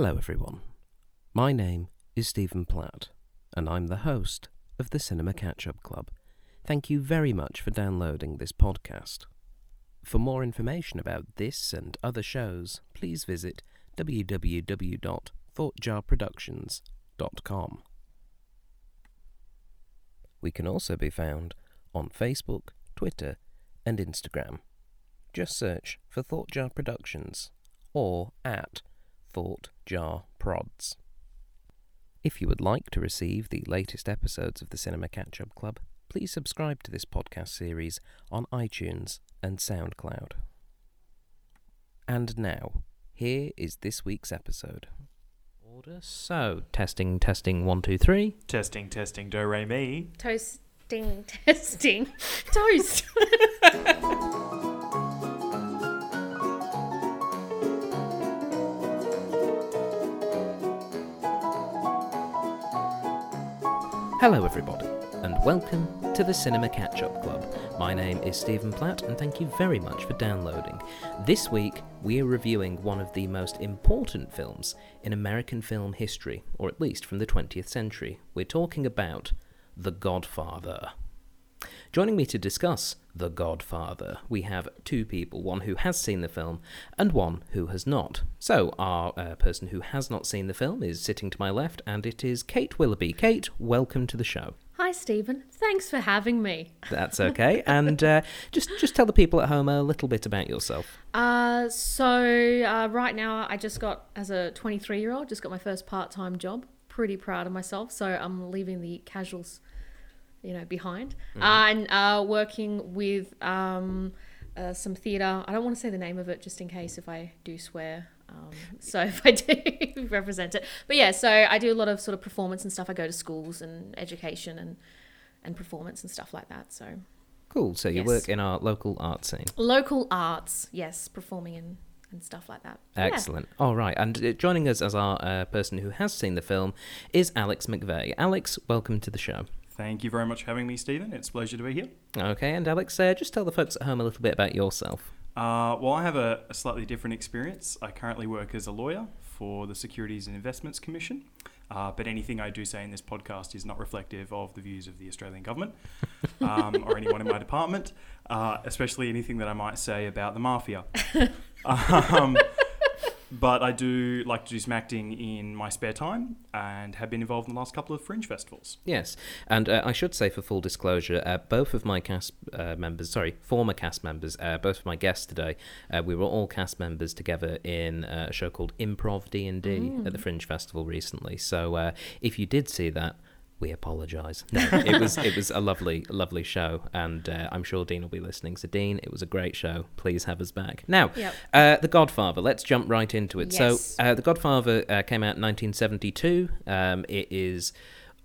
Hello, everyone. My name is Stephen Platt, and I'm the host of the Cinema Catch Up Club. Thank you very much for downloading this podcast. For more information about this and other shows, please visit www.thoughtjarproductions.com. We can also be found on Facebook, Twitter, and Instagram. Just search for Thought Jar Productions or at Thought Jar Prods. If you would like to receive the latest episodes of the Cinema Catch Up Club, please subscribe to this podcast series on iTunes and SoundCloud. And now, here is this week's episode. Order. So, testing, testing, one, two, three. Testing, testing, do re mi. Toasting, testing, toast. Hello, everybody, and welcome to the Cinema Catch Up Club. My name is Stephen Platt, and thank you very much for downloading. This week, we are reviewing one of the most important films in American film history, or at least from the 20th century. We're talking about The Godfather. Joining me to discuss The Godfather, we have two people one who has seen the film and one who has not. So, our uh, person who has not seen the film is sitting to my left, and it is Kate Willoughby. Kate, welcome to the show. Hi, Stephen. Thanks for having me. That's okay. and uh, just just tell the people at home a little bit about yourself. Uh, so uh, right now, I just got as a 23 year old, just got my first part time job. Pretty proud of myself. So I'm leaving the casuals, you know, behind, uh, and uh, working with um, uh, some theatre. I don't want to say the name of it, just in case if I do swear. Um, so if I do represent it, but yeah, so I do a lot of sort of performance and stuff. I go to schools and education and and performance and stuff like that. So Cool. So you Yes. work in our local art scene. local arts, yes, performing and and stuff like that. Yeah. Excellent. All right. And uh, joining us as our uh, person who has seen the film is Alex McVey. Alex, welcome to the show. Thank you very much for having me, Stephen. It's a pleasure to be here. Okay. And Alex, uh, just tell the folks at home a little bit about yourself. Uh, well, I have a, a slightly different experience. I currently work as a lawyer for the Securities and Investments Commission. Uh, but anything I do say in this podcast is not reflective of the views of the Australian government um, or anyone in my department, uh, especially anything that I might say about the mafia. um, but I do like to do some acting in my spare time and have been involved in the last couple of fringe festivals. Yes, and uh, I should say for full disclosure, uh, both of my cast uh, members, sorry, former cast members, uh, both of my guests today, uh, we were all cast members together in uh, a show called Improv D and D at the Fringe Festival recently. So uh, if you did see that. We apologise. No, it was it was a lovely, lovely show, and uh, I'm sure Dean will be listening. So, Dean, it was a great show. Please have us back. Now, Yep. uh, The Godfather. Let's jump right into it. Yes. So, uh, The Godfather uh, came out in 1972. Um, it is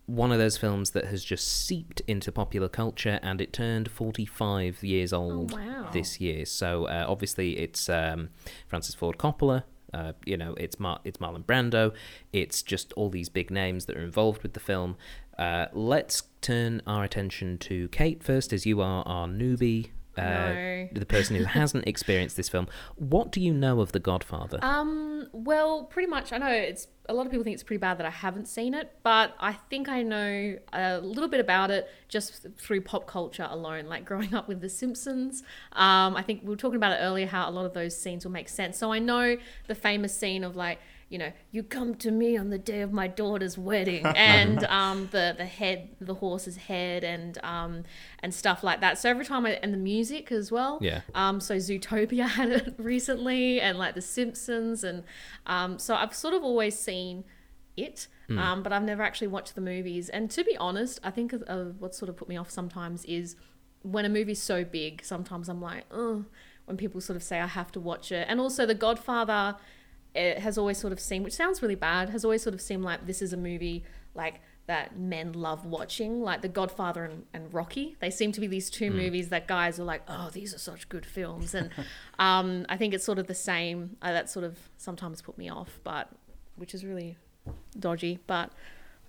one of those films that has just seeped into popular culture, and it turned 45 years old Oh, wow. this year. So, uh, obviously, it's um, Francis Ford Coppola. Uh, you know, it's Mar- it's Marlon Brando. It's just all these big names that are involved with the film. Uh, let's turn our attention to Kate first, as you are our newbie. Uh, No. the person who hasn't experienced this film. What do you know of The Godfather? Um, well, pretty much. I know it's a lot of people think it's pretty bad that I haven't seen it, but I think I know a little bit about it just through pop culture alone. Like growing up with The Simpsons, um, I think we were talking about it earlier how a lot of those scenes will make sense. So I know the famous scene of like. You know, you come to me on the day of my daughter's wedding, and um, the the head, the horse's head, and um, and stuff like that. So every time I and the music as well. Yeah. Um, so Zootopia had it recently, and like The Simpsons, and um, so I've sort of always seen it, um, but I've never actually watched the movies. And to be honest, I think of, of what sort of put me off sometimes is when a movie's so big. Sometimes I'm like, oh, when people sort of say I have to watch it, and also The Godfather. It has always sort of seemed, which sounds really bad, has always sort of seemed like this is a movie like that men love watching, like The Godfather and, and Rocky. They seem to be these two movies that guys are like, oh, these are such good films. And um, I think it's sort of the same. Uh, that sort of sometimes put me off, but which is really dodgy. But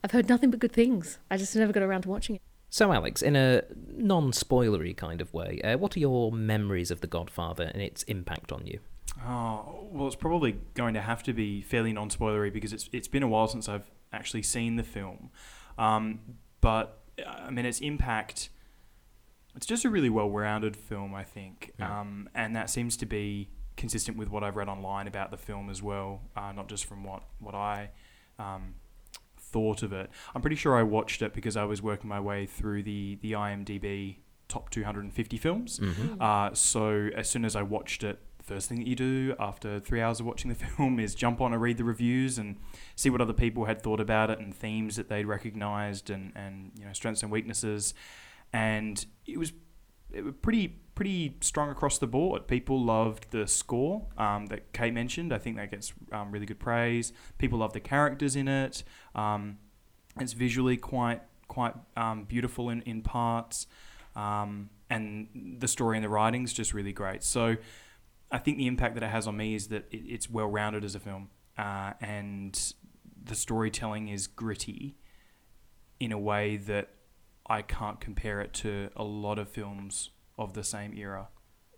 I've heard nothing but good things. I just never got around to watching it. So, Alex, in a non spoilery kind of way, uh, what are your memories of The Godfather and its impact on you? Oh, Well, it's probably going to have to be fairly non-spoilery because it's it's been a while since I've actually seen the film. Um, but I mean, its impact. It's just a really well-rounded film, I think, Yeah. um, and that seems to be consistent with what I've read online about the film as well, uh, not just from what what I um, thought of it. I'm pretty sure I watched it because I was working my way through the the IMDb top 250 films. Mhm. Uh, so as soon as I watched it, the first thing that you do after three hours of watching the film is jump on and read the reviews and see what other people had thought about it and themes that they'd recognised and, and you know strengths and weaknesses. And it was it was pretty pretty strong across the board. People loved the score um, that Kate mentioned. I think that gets um, really good praise. People love the characters in it. Um, it's visually quite quite um, beautiful in, in parts, um, and the story and the writing's just really great. So I think the impact that it has on me is that it, it's well rounded as a film, uh, and the storytelling is gritty in a way that I can't compare it to a lot of films of the same era.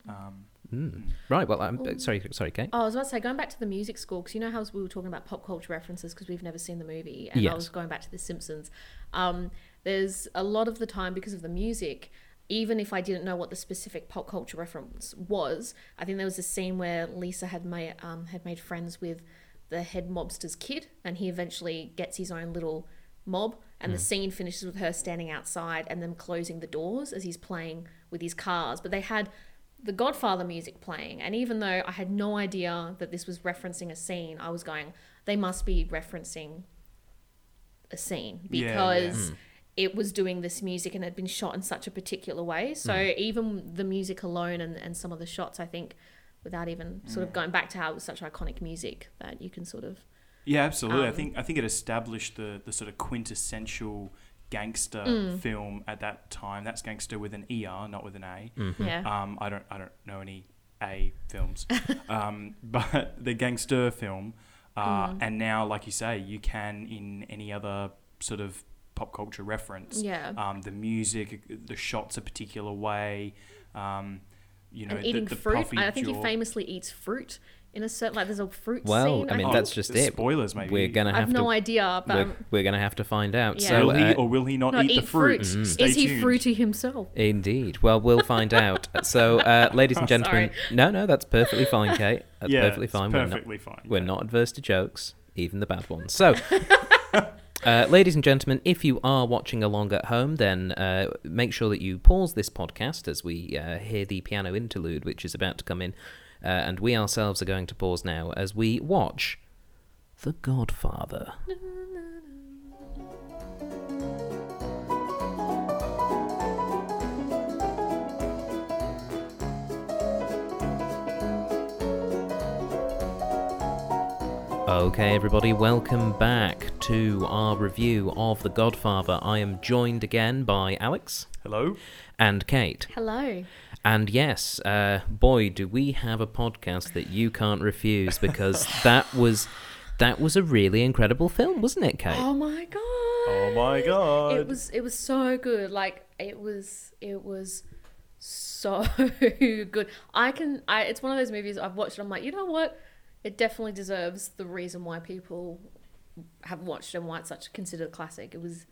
Um, Mm. Right. Well, I'm uh, sorry. Sorry, Kate. Oh, I was about to say, going back to the music score, because you know how we were talking about pop culture references because we've never seen the movie, and Yes. I was going back to The Simpsons. Um, there's a lot of the time because of the music. Even if I didn't know what the specific pop culture reference was, I think there was a scene where Lisa had made um, had made friends with the head mobster's kid, and he eventually gets his own little mob. And the scene finishes with her standing outside and them closing the doors as he's playing with his cars. But they had the Godfather music playing, and even though I had no idea that this was referencing a scene, I was going, they must be referencing a scene Yeah, yeah. because it was doing this music and had been shot in such a particular way. So even the music alone and, and some of the shots, I think, without even sort of going back to how it was such iconic music, that you can sort of Yeah, absolutely. I Um, think I think it established the the sort of quintessential gangster Mm. film at that time. That's gangster with an ER, not with an A. yeah. Um, I don't I don't know any A films, um, but the gangster film, uh, Mm. and now, like you say, you can in any other sort of pop culture reference. Yeah. Um, the music, the shots a particular way. Um, you know, and eating the fruit. puffy I think jaw. he famously eats fruit in a certain like there's a fruit Well, scene. I mean, Oh, that's just it. Spoilers, maybe. We're gonna I have have no to. idea, but We're, we're gonna have to find out. Yeah. So, will he uh, or will he not, not eat, eat the fruit? fruit. Stay is he tuned. fruity himself? Indeed. Well, we'll find out. So, uh, ladies and gentlemen, no, no, that's perfectly fine, Kate. That's yeah, perfectly it's fine. We're not, Perfectly fine. we're not adverse to jokes, even the bad ones. So, uh, ladies and gentlemen, if you are watching along at home, then uh, make sure that you pause this podcast as we uh, hear the piano interlude, which is about to come in. Uh, and we ourselves are going to pause now as we watch The Godfather. Okay, everybody, welcome back to our review of The Godfather. I am joined again by Alex Hello. and Kate. Hello. And yes, uh, boy, do we have a podcast that you can't refuse because that was that was a really incredible film, wasn't it, Kate? Oh my god. Oh my god. It was it was so good. Like it was it was so good. I can I it's one of those movies I've watched and I'm like, you know what? It definitely deserves the reason why people have watched and why it's such a considered classic. It was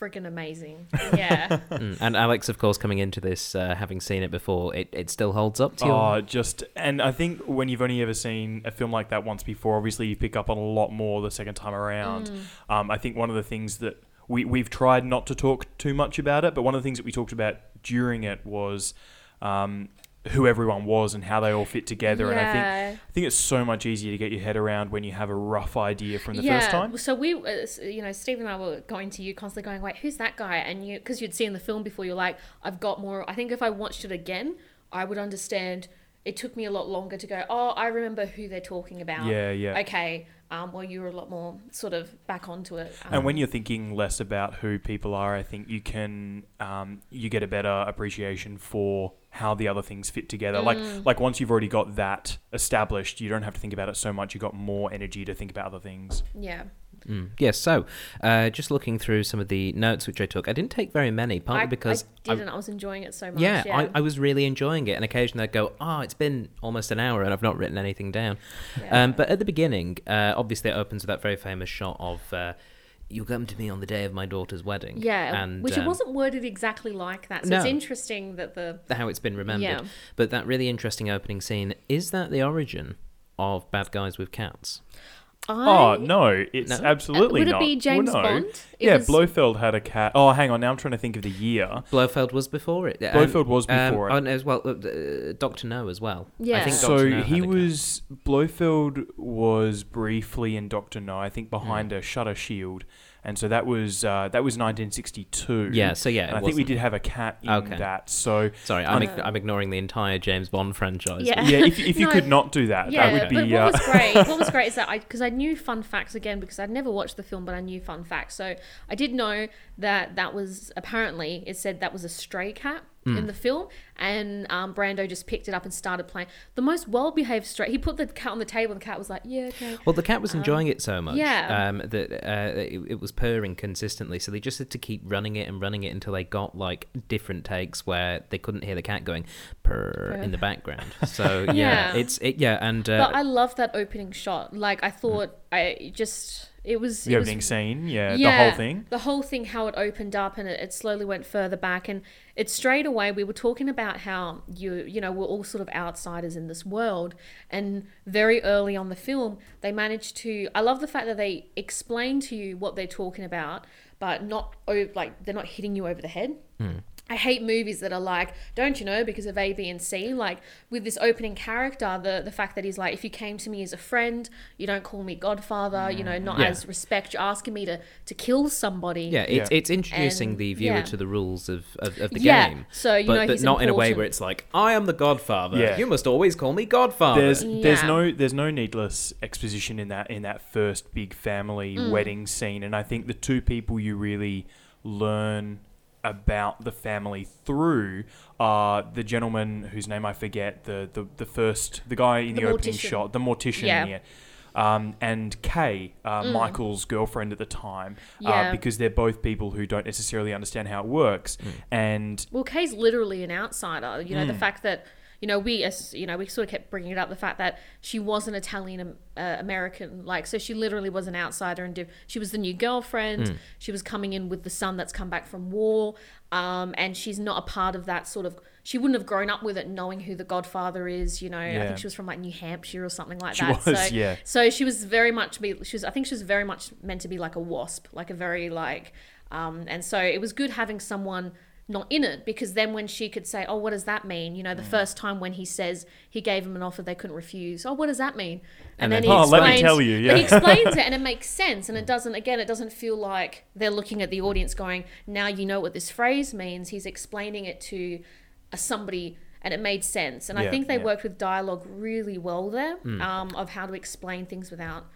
freaking amazing. Yeah. Mm, And Alex, of course, coming into this, uh, having seen it before, it, it still holds up to you. Oh, just and I think when you've only ever seen a film like that once before, obviously you pick up on a lot more the second time around. Um, I think one of the things that we we've tried not to talk too much about it, but one of the things that we talked about during it was um, who everyone was and how they all fit together. And I think I think it's so much easier to get your head around when you have a rough idea from the first time. So we, uh, you know, Steve and I were going to you constantly going, wait, who's that guy? And you, because you'd seen the film before, you're like, I've got more. I think if I watched it again, I would understand. It took me a lot longer to go. Oh, I remember who they're talking about. Yeah, yeah. Okay. Um, well, you were a lot more sort of back onto it. Um, And when you're thinking less about who people are, I think you can um, you get a better appreciation for how the other things fit together. Like like once you've already got that established, you don't have to think about it so much. You have got more energy to think about other things. yeah. Mm. Yes, so uh, just looking through some of the notes which I took, I didn't take very many, partly I, because I didn't. I, was enjoying it so much. yeah, Yeah, I, I was really enjoying it, and occasionally I'd go, "Oh, it's been almost an hour, and I've not written anything down." Yeah. Um, but at the beginning, uh, obviously, it opens with that very famous shot of uh, "You come to me on the day of my daughter's wedding." yeah, and which um, it wasn't worded exactly like that. So No. it's interesting that the how it's been remembered. Yeah. But that really interesting opening scene is that the origin of Bad Guys with Cats? Oh no, it's No? absolutely would it not. be James well, no. Bond? It yeah, was- Blofeld had a cat. Oh, hang on. Now I'm trying to think of the year. Blofeld was before it. Um, Blofeld was before it. oh, as well, uh, Doctor No as well. Yeah. I Yeah. think So Dr. No he had a cat. was Blofeld was briefly in Doctor No, I think behind a shutter shield, and so that was uh, that was 1962. Yeah, so yeah, and it I think we did have a cat in Okay. that. So Sorry, I'm, ig- I'm ignoring the entire James Bond franchise. Yeah. yeah, if, if you No, could not do that, yeah, that would but be. what Uh, was great, what was great is that I because I knew fun facts again because I'd never watched the film, but I knew fun facts. So I did know that that was apparently it said that was a stray cat. In the film, and um, Brando just picked it up and started playing. The most well-behaved stray. He put the cat on the table, and the cat was like, "Yeah, okay." Well, the cat was enjoying it so much Um, yeah. um, that uh, it, it was purring consistently. So they just had to keep running it and running it until they got like different takes where they couldn't hear the cat going purr in the background. So yeah, Yeah. it's it yeah, and uh, But I love that opening shot. Like I thought, I just it was the it was opening scene, yeah, the whole thing. The whole thing, how it opened up and it, it slowly went further back, and it straight away. We were talking about how you, you know, we're all sort of outsiders in this world, and very early on the film, they managed to. I love the fact that they explain to you what they're talking about, but not like they're not hitting you over the head. Hmm. I hate movies that are like, don't you know, because of A, B, and C. Like with this opening character, the the fact that he's like, if you came to me as a friend, you don't call me Godfather, you know, not Yeah. as respect. You're asking me to to kill somebody. yeah, it's Yeah. it's introducing And- the viewer yeah. to the rules of, of, of the Yeah, game. so you but, know but he's not in a way where it's like, I am the Godfather. Yeah. You must always call me Godfather. There's there's no there's no needless exposition in that in that first big family Mm. wedding scene, and I think the two people you really learn about the family through are the gentleman whose name I forget, the the, the first the guy in the, The opening mortician. shot, the mortician, Yeah. yeah. Um, and Kay, uh, Mm. Michael's girlfriend at the time, uh, Yeah. because they're both people who don't necessarily understand how it works, Mm. and Well, Kay's literally an outsider. You know, the Mm. fact that you know we as you know we sort of kept bringing it up the fact that she was an Italian um, uh, American, like so she literally was an outsider and div- she was the new girlfriend. Mm. She was coming in with the son that's come back from war, um, and she's not a part of that sort of. She wouldn't have grown up with it, knowing who the Godfather is. You know, I think she was from like New Hampshire or something like She that. was, so, yeah. so she was very much be. She was. I think she was very much meant to be like a wasp, like a very like. Um, and so it was good having someone not in it because then when she could say, "Oh, what does that mean?" You know, Mm. the first time when he says he gave him an offer they couldn't refuse. Oh, what does that mean? And And, then then, he Oh, let me explains. tell you, but he explains it, and it makes sense. And it doesn't. Again, it doesn't feel like they're looking at the audience going, "Now you know what this phrase means." He's explaining it to a somebody. And it made sense, and I think they yeah. worked with dialogue really well there, Hmm. um, of how to explain things without,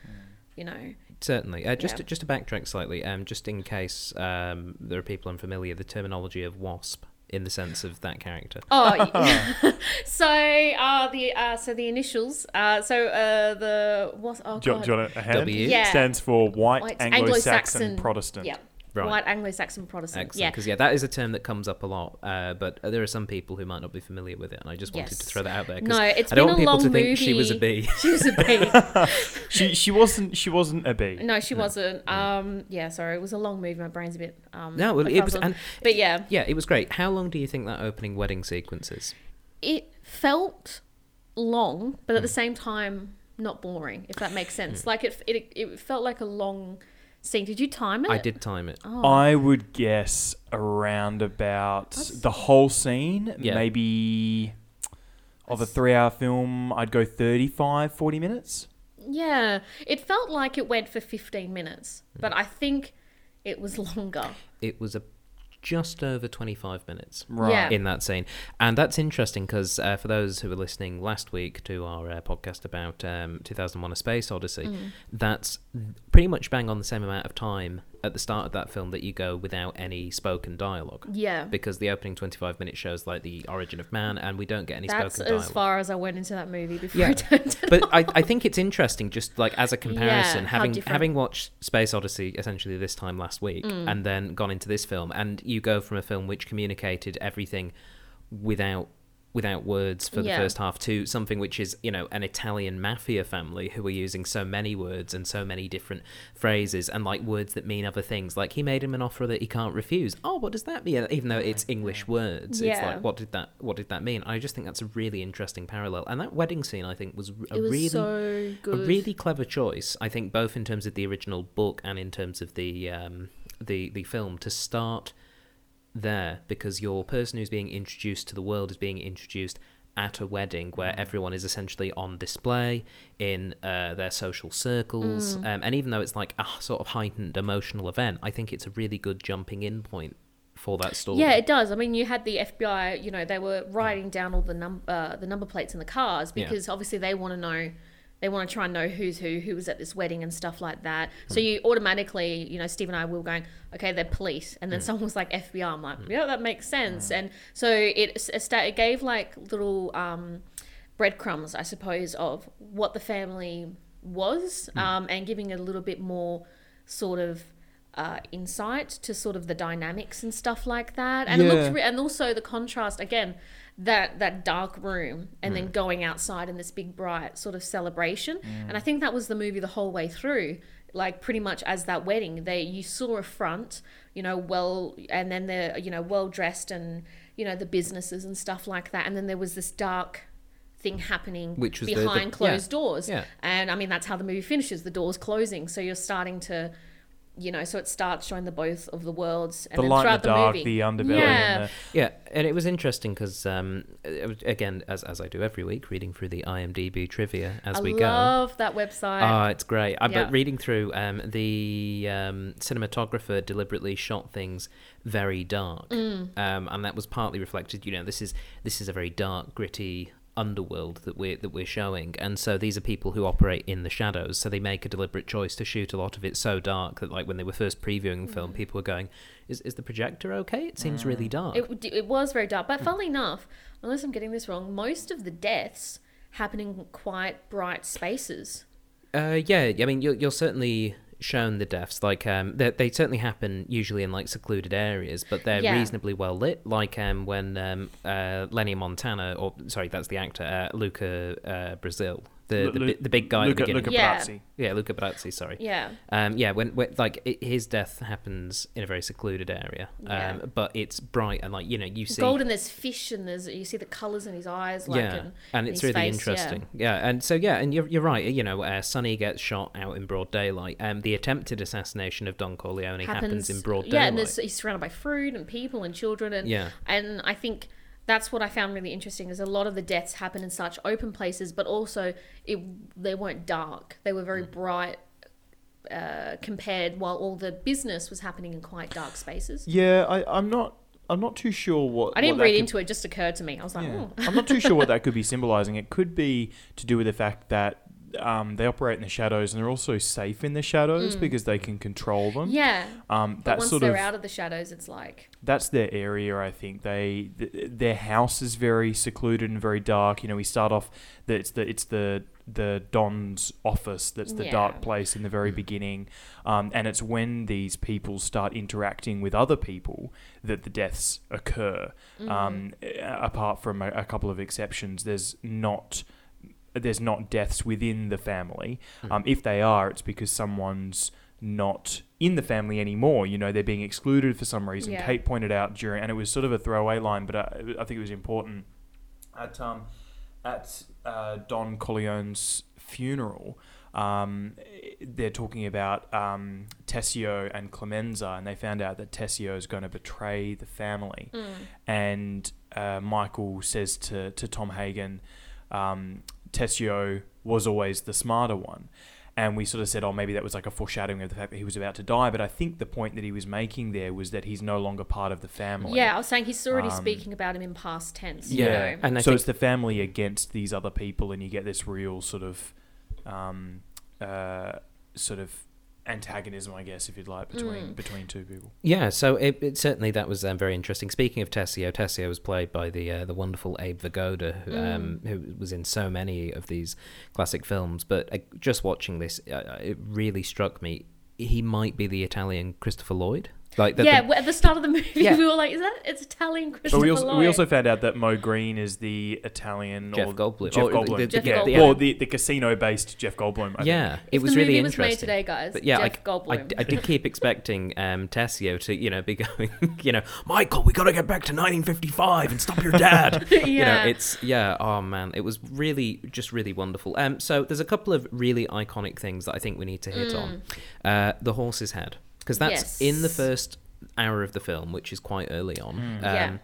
you know, Certainly. Uh, just Yeah. to, just to backtrack slightly, um, just in case um, there are people unfamiliar, the terminology of wasp in the sense of that character. Oh, y- so uh, the uh, so the initials. Uh, so uh, the what? Oh do, god. do you want a hand? W? Yeah. stands for White, White Anglo-Saxon, Protestant. Yeah. Right. White Anglo-Saxon Protestant. Excellent, Yeah. because yeah, that is a term that comes up a lot. Uh, but there are some people who might not be familiar with it, and I just wanted to throw that out there. 'cause No, it's I don't been want a people long to movie. think she was a bee. She was a bee. She she wasn't she wasn't a bee. no, she wasn't. Um, yeah, sorry, it was a long movie. My brain's a bit. Um, no, well, it was, and but yeah, yeah, it was great. How long do you think that opening wedding sequence is? it felt long, but Hmm. at the same time, not boring. If that makes sense. Like it, it, it felt like a long scene. Did you time it? I did time it. Oh. I would guess around about the whole scene, Yeah. maybe of a three hour film, I'd go 35, 40 minutes. Yeah, it felt like it went for 15 minutes, but mm. I think it was longer. It was a just over 25 minutes. Right. Yeah. in that scene. And that's interesting because uh, for those who were listening last week to our uh, podcast about um, 2001 A Space Odyssey, Mm. that's pretty much bang on the same amount of time at the start of that film that you go without any spoken dialogue. Yeah. Because the opening 25 minutes shows like the origin of man, and we don't get any That's spoken as far as I went into that movie before Yeah. I turned it but I, I think it's interesting just like as a comparison Yeah, having having watched space odyssey essentially this time last week Mm. and then gone into this film and you go from a film which communicated everything without without words for the Yeah. first half to something which is you know an italian mafia family who are using so many words and so many different phrases and like words that mean other things like he made him an offer that he can't refuse oh what does that mean even though it's english words it's Yeah. like what did that what did that mean i just think that's a really interesting parallel and that wedding scene i think was a it was really so good. a really clever choice, I think, both in terms of the original book and in terms of the um, the the film to start there because your person who's being introduced to the world is being introduced at a wedding where everyone is essentially on display in uh, their social circles Mm. um, and even though it's like a sort of heightened emotional event i think it's a really good jumping in point for that story Yeah, it does. I mean, you had the FBI. You know, they were writing down all the number uh, the number plates in the cars Yeah. because obviously they want to know. They want to try and know who's who, who was at this wedding and stuff like that. So Hmm. you automatically, you know, Steve and I were going, okay, they're police, and then Hmm. someone was like FBI. I'm like, yeah, that makes sense. And so it it gave like little um, breadcrumbs, I suppose, of what the family was, Hmm. um, and giving it a little bit more sort of uh, insight to sort of the dynamics and stuff like that. And it Yeah. looked, re- and also the contrast again, that that dark room, and Mm. then going outside in this big bright sort of celebration. Mm. And I think that was the movie the whole way through. Like pretty much as that wedding, they you saw a front, you know, well, and then they're you know well dressed and you know the businesses and stuff like that, and then there was this dark thing happening Which was the- the- behind closed yeah. doors. Yeah. And I mean, that's how the movie finishes the doors closing. So you're starting to, you know, so it starts showing the both of the worlds. And the then light, throughout the dark, movie, the underbelly, Yeah. and the, Yeah, and it was interesting because, um, again, as, as I do every week, reading through the IMDb trivia as I we go. I love that website. Ah, it's great. I, Yeah. But reading through, um, the um, cinematographer deliberately shot things very dark, Mm. um, and that was partly reflected. You know, this is this is a very dark, gritty underworld that we're that we're showing, and so these are people who operate in the shadows. So they make a deliberate choice to shoot a lot of it so dark that, like, when they were first previewing the film, mm. people were going, "Is is the projector okay? It seems really mm. dark." it, it was very dark. But hmm. funnily enough, unless I'm getting this wrong, most of the deaths happen in quite bright spaces. Uh, yeah, I mean, you're, you're certainly shown the deaths. Like, um, they, they certainly happen usually in like secluded areas, but they're Yeah. reasonably well lit. Like, um, when um, uh, Lenny Montana, or sorry, that's the actor, uh, Luca uh, Brazil, the the, Lu- bi- the big guy at the Luca, beginning. Luca Yeah. Brasi. Yeah, Luca Brasi. Sorry. Yeah. Um, yeah, when, when like it, his death happens in a very secluded area, Yeah. um, but it's bright and like you know you see Gold and there's fish and there's you see the colours in his eyes. Like, yeah, and, and it's his really face, interesting. Yeah. and so yeah, and you're you're right. You know, uh, Sonny gets shot out in broad daylight. Um, the attempted assassination of Don Corleone happens, in broad daylight. yeah, and there's, he's surrounded by fruit and people and children and Yeah. and I think that's what I found really interesting is a lot of the deaths happen in such open places, but also it they weren't dark; they were Mm. very bright. Uh, compared while all the business was happening in quite dark spaces. Yeah, I, I'm not. I'm not too sure what. I didn't what read could- into it; it just occurred to me. I was like, Yeah. oh. I'm not too sure what that could be symbolizing. It could be to do with the fact that um, they operate in the shadows and they're also safe in the shadows because they can control them. Mm. yeah. Um, But once sort they're of out of the shadows, it's like that's their area. I think they th- their house is very secluded and very dark. You know, we start off that it's the it's the the Don's office that's the Yeah. dark place in the very beginning, um, and it's when these people start interacting with other people that the deaths occur. Um, apart from a, a couple of exceptions, there's not there's not deaths within the family. Um, if they are, it's because someone's not in the family anymore. You know, they're being excluded for some reason. Yeah. Kate pointed out during, and it was sort of a throwaway line, but I, I think it was important. At um, at uh, Don Corleone's funeral, um, they're talking about um, Tessio and Clemenza, and they found out that Tessio is going to betray the family. And uh, Michael says to, to Tom Hagen, um, Tessio was always the smarter one. And we sort of said, oh, maybe that was like a foreshadowing of the fact that he was about to die. But I think the point that he was making there was that he's no longer part of the family. yeah. I was saying he's already Um, speaking about him in past tense. Yeah. you know? And I so think- it's the family against these other people, and you get this real sort of, um, uh, sort of antagonism, I guess, if you'd like, between between two people. Yeah, so it, it certainly that was um, very interesting. Speaking of Tessio, Tessio was played by the uh, the wonderful Abe Vigoda, who, um, who was in so many of these classic films. But uh, just watching this, uh, it really struck me. He might be the Italian Christopher Lloyd. Like the, yeah, the- at the start of the movie, Yeah. we were like, "Is that it's Italian Christopher But we also Lloyd?" we also found out that Moe Greene is the Italian Jeff or Goldblum. Jeff Oh, the- Goldblum. the- Jeff yeah, Goldblum. well, the, the casino based Jeff Goldblum. I yeah, If it was the really movie was interesting. made today, guys. But yeah, Jeff I, I, Goldblum. I did keep expecting um, Tessio to, you know, be going, you know, Michael, we got to get back to 1955 and stop your dad. You know, Yeah. it's yeah. Oh man, it was really just really wonderful. Um, so there's a couple of really iconic things that I think we need to hit on. Uh, the horse's head, because that's in the first hour of the film, which is quite early on. Um, Yeah.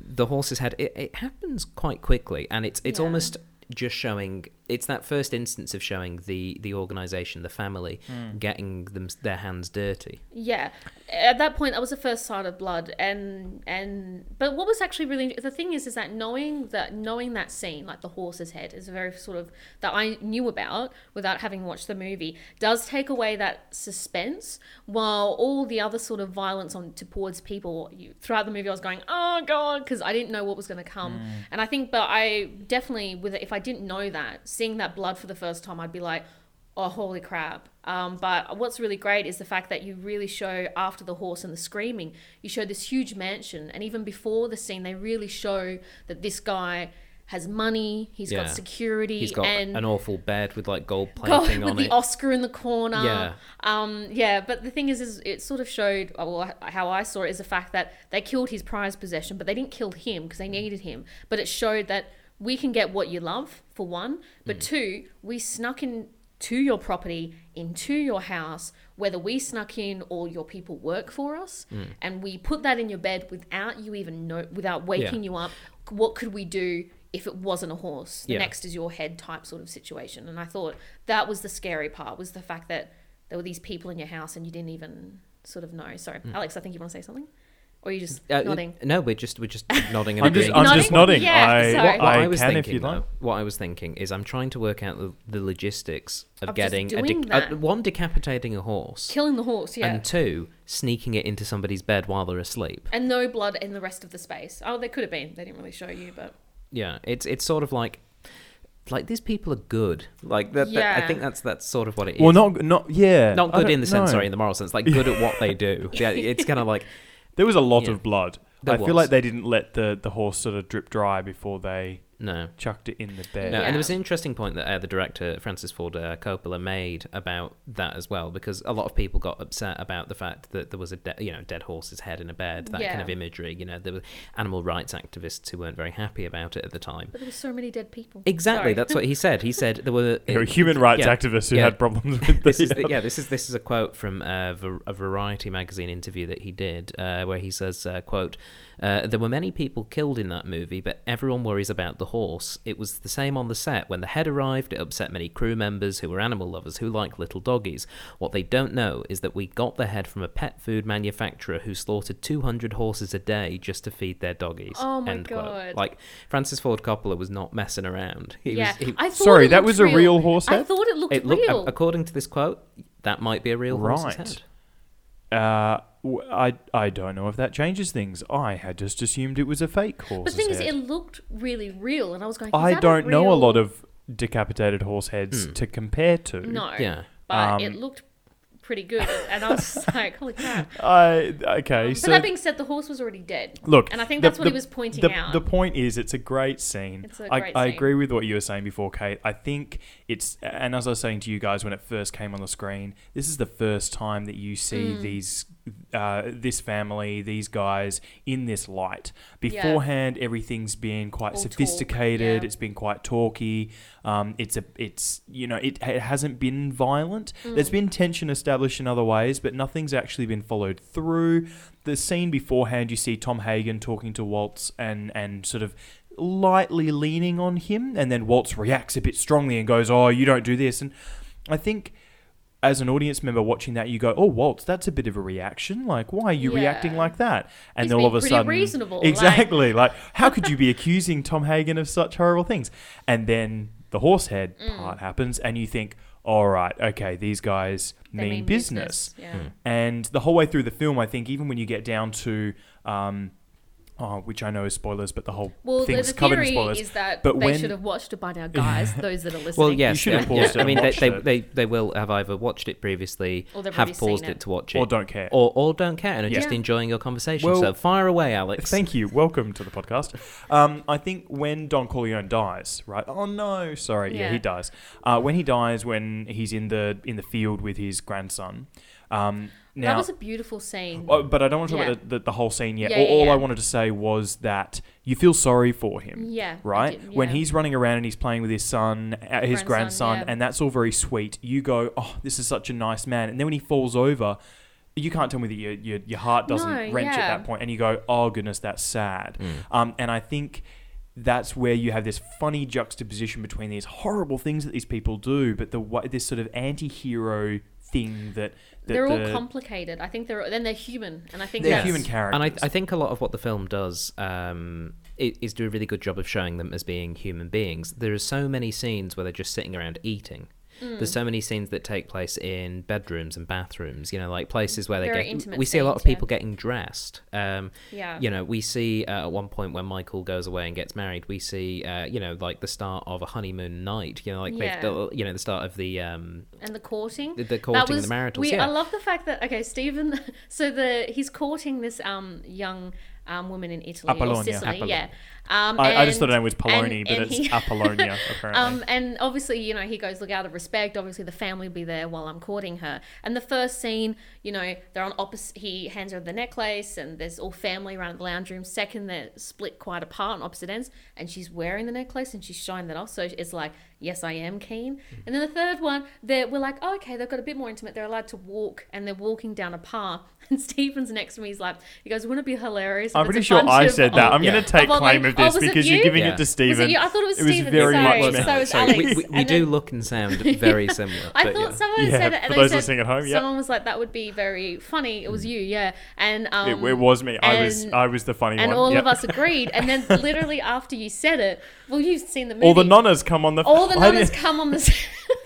The horse's head. It, it happens quite quickly, and it's it's Yeah. almost just showing it's that first instance of showing the the organization the family hmm. getting them their hands dirty. Yeah, at that point, that was the first sign of blood, and and but what was actually really the thing is, is that knowing that knowing that scene, like the horse's head, is a very sort of that I knew about without having watched the movie, does take away that suspense. While all the other sort of violence on towards people you, throughout the movie, I was going, oh god, because I didn't know what was going to come, hmm. and I think, but I definitely with it, if I didn't know that, seeing that blood for the first time, I'd be like oh holy crap um, but what's really great is the fact that you really show after the horse and the screaming you show this huge mansion and even before the scene they really show that this guy has money He's Yeah. got security he's got and an awful bed with like gold plating with on the it Oscar in the corner. Yeah. Um, yeah, but the thing is, is it sort of showed, uh, well, how I saw it is the fact that they killed his prized possession, but they didn't kill him because they needed him. But it showed that we can get what you love, for one, but mm. two, we snuck in to your property, into your house, whether we snuck in or your people work for us, mm. and we put that in your bed without you even know, without waking you up. What could we do if it wasn't a horse? The Yeah. next is your head type sort of situation. And I thought that was the scary part was the fact that there were these people in your house and you didn't even sort of know. Sorry, mm. Alex, I think you want to say something, or are you just Uh, nodding? no we're just we're just nodding and I'm just, agreeing. I'm just Nodding? nodding. Yeah, I, sorry. what, what I, I, was can thinking, if you'd like. though, what I was thinking is I'm trying to work out the, the logistics of, Of just getting a doing de- uh, one decapitating a horse Killing the horse, yeah. and two sneaking it into somebody's bed while they're asleep. and no blood in the rest of the space. Oh, there could have been. They didn't really show you, but Yeah, it's it's sort of like like these people are good. Like that, that- I Yeah. think that's that's sort of what it is. Well, not not yeah. not I good don't in the sense, know. sorry, in the moral sense, like good at what they do. Yeah, it's kind of like There was a lot Yeah. of blood. There I feel like they didn't let the, the horse sort of drip dry before they no. chucked it in the bed. No, Yeah. and there was an interesting point that uh, the director Francis Ford uh, Coppola made about that as well, because a lot of people got upset about the fact that there was a de- you know dead horse's head in a bed, that kind of imagery. You know, there were animal rights activists who weren't very happy about it at the time. but there were so many dead people. Exactly, Sorry. that's what he said. He said there were There were human rights yeah, activists who yeah. had problems with this the, is the, yeah this is this is a quote from uh, a variety magazine interview that he did uh, where he says uh, quote uh, there were many people killed in that movie but everyone worries about the horse it was the same on the set when the head arrived it upset many crew members who were animal lovers who like little doggies what they don't know is that we got the head from a pet food manufacturer who slaughtered 200 horses a day just to feed their doggies Oh my End quote. God. like Francis Ford Coppola was not messing around he yeah, was he, I thought Sorry, that looked was a real horse head. I thought it looked it looked, real. according to this quote that might be a real horse's Right. head Uh, w- I I don't know if that changes things. I had just assumed it was a fake horse. but the thing is, it looked really real, and I was going. Is I that don't know a lot of decapitated horse heads Hmm. to compare to. No. Yeah. But it Um, looked pretty good, and I was just like, holy crap. I okay. But so that being said, the horse was already dead. Look, and I think the- that's what the- he was pointing the, out. The point is, it's a great scene. It's a I, great I scene. agree with what you were saying before, Kate. I think it's, and as I was saying to you guys when it first came on the screen, this is the first time that you see Mm. these, uh, this family, these guys in this light. Beforehand, everything's been quite All talk, sophisticated. yeah. It's been quite talky. Um, it's a, it's you know, it, it hasn't been violent. Mm. There's been tension established in other ways, but nothing's actually been followed through. The scene beforehand, you see Tom Hagen talking to Woltz and and sort of lightly leaning on him, and then Woltz reacts a bit strongly and goes, "Oh, you don't do this." And I think. As an audience member watching that, you go, "Oh, Woltz, that's a bit of a reaction. Like, why are you Yeah. reacting like that?" And then all of a sudden, reasonable, exactly. Like, how could you be accusing Tom Hagen of such horrible things? And then the horse head Mm. part happens, and you think, all right, okay, these guys They mean, business. Yeah. Hmm. And the whole way through the film, I think, even when you get down to, um, oh, which I know is spoilers, but the whole Well, the, thing's the covered in spoilers. is that But they when- should have watched it by now, guys. those that are listening. Well, yes, should have paused yeah. it I mean, they, they, they, they will have either watched it previously, Or they've have already seen paused it. it. to watch it, or don't care. or, or don't care and are just enjoying your conversation. Well, so fire away, Alex. Thank you. Welcome to the podcast. Um, I think when Don Corleone dies, right? Oh no, sorry. Yeah, Yeah. he dies. Uh, when he dies, when he's in the in the field with his grandson. Um, now, that was a beautiful scene. Oh, but I don't want to talk Yeah. about the, the, the whole scene yet. Yeah, all yeah, all I wanted to say was that you feel sorry for him. Yeah, Right? did, When he's running around and he's playing with his son, uh, his Grandson, grandson, yeah. and that's all very sweet, you go, oh, this is such a nice man. And then when he falls over, you can't tell me that your, your, your heart doesn't No, wrench at yeah. that point, and you go, oh, goodness, that's sad. Um, and I think that's where you have this funny juxtaposition between these horrible things that these people do, but the this sort of anti-hero thing that, that they're all the- complicated. I think they're then they're human, and I think they're that's, human characters. And I, I think a lot of what the film does um, i- is do a really good job of showing them as being human beings. There are so many scenes where they're just sitting around eating. Mm. There's so many scenes that take place in bedrooms and bathrooms, you know, like places where they Very get. intimate We see a lot of scenes, yeah. people getting dressed. Um, Yeah. You know, we see uh, at one point when Michael goes away and gets married, we see, uh, you know, like the start of a honeymoon night. You know, like Yeah. the- you know, the start of the um, and the courting. the, the courting and the maritals. we. yeah. I love the fact that okay, Stephen. So the he's courting this um young um woman in Italy Apollonia. or Sicily, Apollonia. yeah. Um, I, I just thought her name was Poloni, but and it's he- Apollonia, apparently. Um, and obviously, you know, he goes, look, out of respect, obviously the family will be there while I'm courting her. And the first scene, you know, they're on opposite, he hands her the necklace and there's all family around the lounge room. Second, they're split quite apart on opposite ends and she's wearing the necklace and she's showing that off. So it's like, yes, I am keen. And then the third one, they're, we're like, oh, okay, they've got a bit more intimate. They're allowed to walk and they're walking down a path. And Stephen's next to me. He's like, he goes, wouldn't it be hilarious? if I'm pretty sure I said that. old- I'm yeah. going to take Oh, claim like, of oh, this was it because you? you're giving Yeah. it to Was Stephen. it you? I thought it was, It was Stephen. very sorry. much me. So it's Sorry, Alex. we, we, we And do then- look and sound very similar. I but, thought yeah. someone Yeah, said it, for and those they said, listening at home, yeah. someone was like, "That would be very funny." It was you, yeah, and um, it, it was me. I was and- I was the funny one. and one. all Yep. of us agreed. And then literally after you said it, well, you've seen the movie. All the nonnas come on the. all the I nonnas didn't- come on the.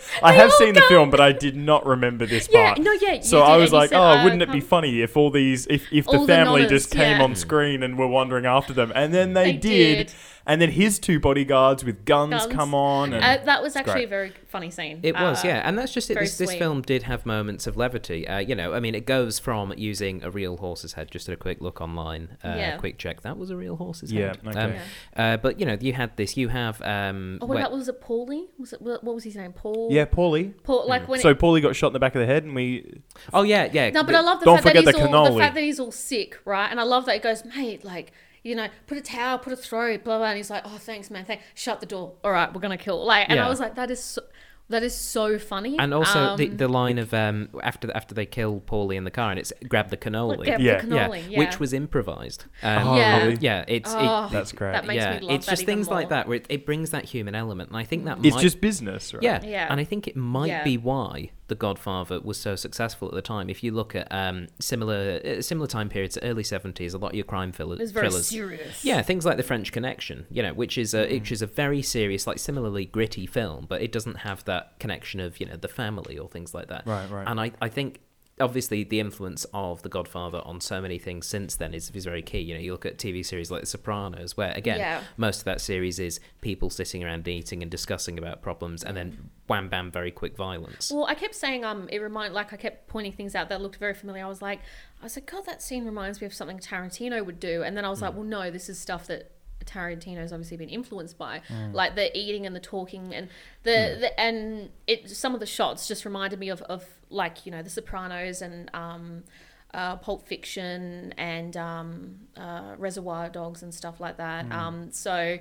I have seen the film, but I did not remember this Yeah, part. no, yeah, So I was like, oh, uh, wouldn't it be funny if all these, if, if the family just came on screen and were wandering after them, and then they, did. And then his two bodyguards with guns, Guns. come on, and Uh, that was actually great. a very funny scene. It was, Uh, yeah, and that's just it. very This, this sweet. film did have moments of levity. Uh, you know, I mean, it goes from using a real horse's head. Just did a quick look online, uh, Yeah. quick check. That was a real horse's Yeah, head. okay. Um, Yeah. uh, but you know, you had this. You have. Um, Oh, what where- about was it Paulie? Was it what was his name? Paul. yeah, Paulie. Paul. Like when. So it, Paulie got shot in the back of the head, and we. oh yeah, yeah. no, but the- I love the Don't fact that forget he's the all the cannoli. fact that he's all sick, right? And I love that he goes, mate, like. You know, put a towel, put a throw, blah blah, and he's like, "Oh, thanks, man. Thank. Shut the door. All right, we're gonna kill." Like, and Yeah. I was like, "That is so, that is so funny." And also the, Um, the line of um, after after they kill Paulie in the car and it's grab the cannoli. Look, grab the Yeah. cannoli, yeah. which was improvised. Um, Oh, Yeah. really? Yeah, it's Oh, it, That's great. That makes yeah, me love it's that just even things like that where it, it brings that human element, and I think that It's might, just business, right? yeah, Yeah. and I think it might Yeah. be why The Godfather was so successful at the time. If you look at um, similar uh, similar time periods, early seventies, a lot of your crime thriller- It was very thrillers. serious. Yeah, things like The French Connection, you know, which is a Mm. which is a very serious, like similarly gritty film, but it doesn't have that connection of you know the family or things like that. Right, right. And I, I think obviously the influence of The Godfather on so many things since then is, is very key. You know, you look at TV series like The Sopranos, where again Yeah. most of that series is people sitting around eating and discussing about problems, and then wham bam, very quick violence. Well, I kept saying um, it remind like I kept pointing things out that looked very familiar. I was like, I was like, God, that scene reminds me of something Tarantino would do. And then I was Hmm. like, well, no, this is stuff that Tarantino's obviously been influenced by, Hmm. like the eating and the talking and the, the and it. Some of the shots just reminded me of of like you know The Sopranos and um. Uh, Pulp Fiction and um, uh, Reservoir Dogs and stuff like that. Hmm. Um, so,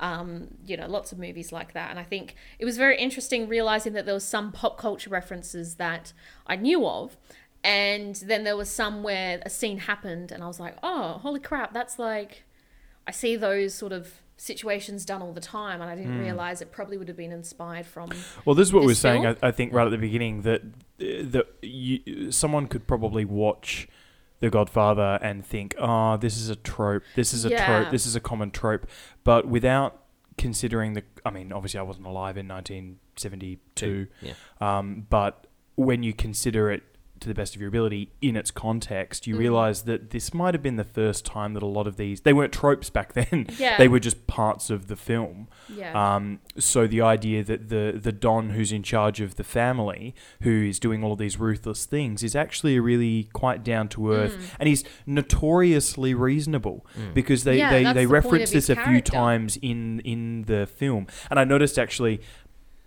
um, you know, lots of movies like that. And I think it was very interesting realizing that there was some pop culture references that I knew of. And then there was some where a scene happened and I was like, oh, holy crap, that's like, I see those sort of situations done all the time. And I didn't realize it probably would have been inspired from. Well, this is what we were saying. I, I think right at the beginning that that you, someone could probably watch The Godfather and think, "Oh, this is a trope. This is a Yeah. trope. This is a common trope," but without considering the. I mean, obviously, I wasn't alive in 1972, Yeah. um, but when you consider it to the best of your ability in its context, you Mm. realize that this might have been the first time that a lot of these they weren't tropes back then. Yeah. They were just parts of the film. Yeah. Um, so the idea that the the Don who's in charge of the family, who is doing all of these ruthless things, is actually a really quite down to earth, Mm. and he's notoriously reasonable Mm. because they Yeah, they, they the reference this a few times in in the film, and I noticed actually.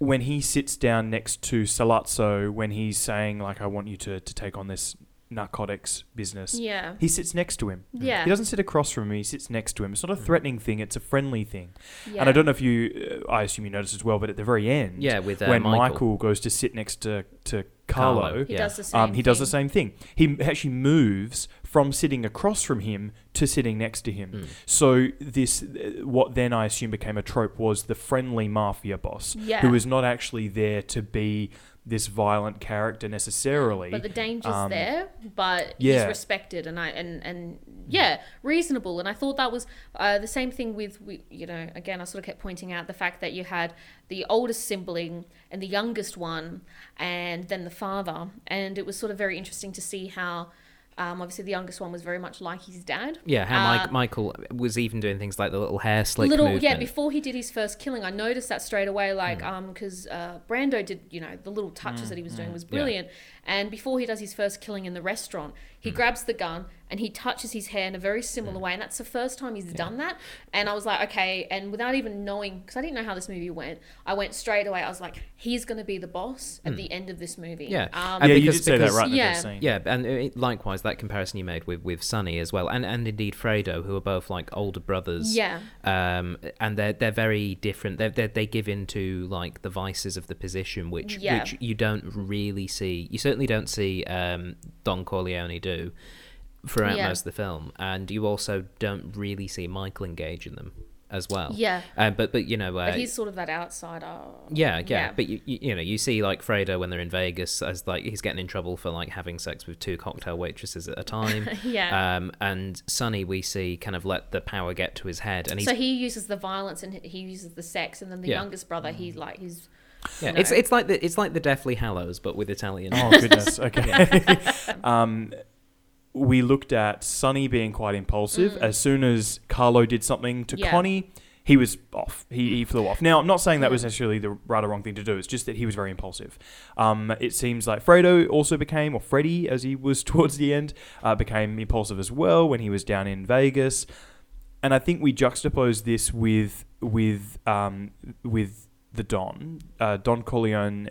When he sits down next to Sollozzo, when he's saying like, "I want you to, to take on this narcotics business," yeah. he sits next to him. Yeah. He doesn't sit across from him. He sits next to him. It's not a threatening thing. It's a friendly thing. yeah. And I don't know if you, uh, I assume you noticed as well, but at the very end, Yeah, with uh, when Michael. Michael. goes to sit next to, to Carlo, Carlo. He Yeah. does the same. um, he does the thing. same thing. He actually moves from sitting across from him to sitting next to him. Mm. So this, uh, what then I assume became a trope was the friendly mafia boss, Yeah. who is not actually there to be this violent character necessarily. But the danger's Um, there, but yeah. he's respected, and I and and yeah, reasonable. And I thought that was uh, the same thing with we, you know, again, I sort of kept pointing out the fact that you had the oldest sibling and the youngest one, and then the father, and it was sort of very interesting to see how. Um, obviously, the youngest one was very much like his dad. Yeah, how Uh, Mike, Michael was even doing things like the little hair slick little movement. yeah before he did his first killing i noticed that straight away like Hmm. um because uh brando did you know the little touches that he was doing was Yeah. brilliant and before he does his first killing in the restaurant he Hmm. grabs the gun and he touches his hair in a very similar way and that's the first time he's done that and i was like okay and without even knowing because i didn't know how this movie went i went straight away i was like he's going to be the boss at the end of this movie. Yeah. um, And yeah, you because- did say that because- right in the Yeah. scene. Yeah, and it, likewise, that comparison you made with with Sonny as well, and and indeed Fredo, who are both like older brothers. yeah Um, and they're they're very different. They they they give into like the vices of the position, which Yeah. which you don't really see. You certainly don't see um, Don Corleone do throughout Yeah. most of the film, and you also don't really see Michael engage in them as well. yeah Uh, but but you know, uh, but he's sort of that outsider yeah, yeah, Yeah. But you, you you know you see like Fredo when they're in Vegas as like he's getting in trouble for like having sex with two cocktail waitresses at a time. yeah Um, and Sonny we see kind of let the power get to his head, and he's so he uses the violence and he uses the sex and then the Yeah. youngest brother he's like he's yeah, know. it's it's like the it's like the Deathly Hallows but with Italian. Oh goodness. Okay. um, we looked at Sonny being quite impulsive. As soon as Carlo did something to Mm. Yeah. Connie, he was off. He, he flew off. Now, I'm not saying that was necessarily the right or wrong thing to do. It's just that he was very impulsive. Um, it seems like Fredo also became, or Freddy, as he was towards the end, uh, became impulsive as well when he was down in Vegas. And I think we juxtapose this with with um, with the Don. Uh, Don Corleone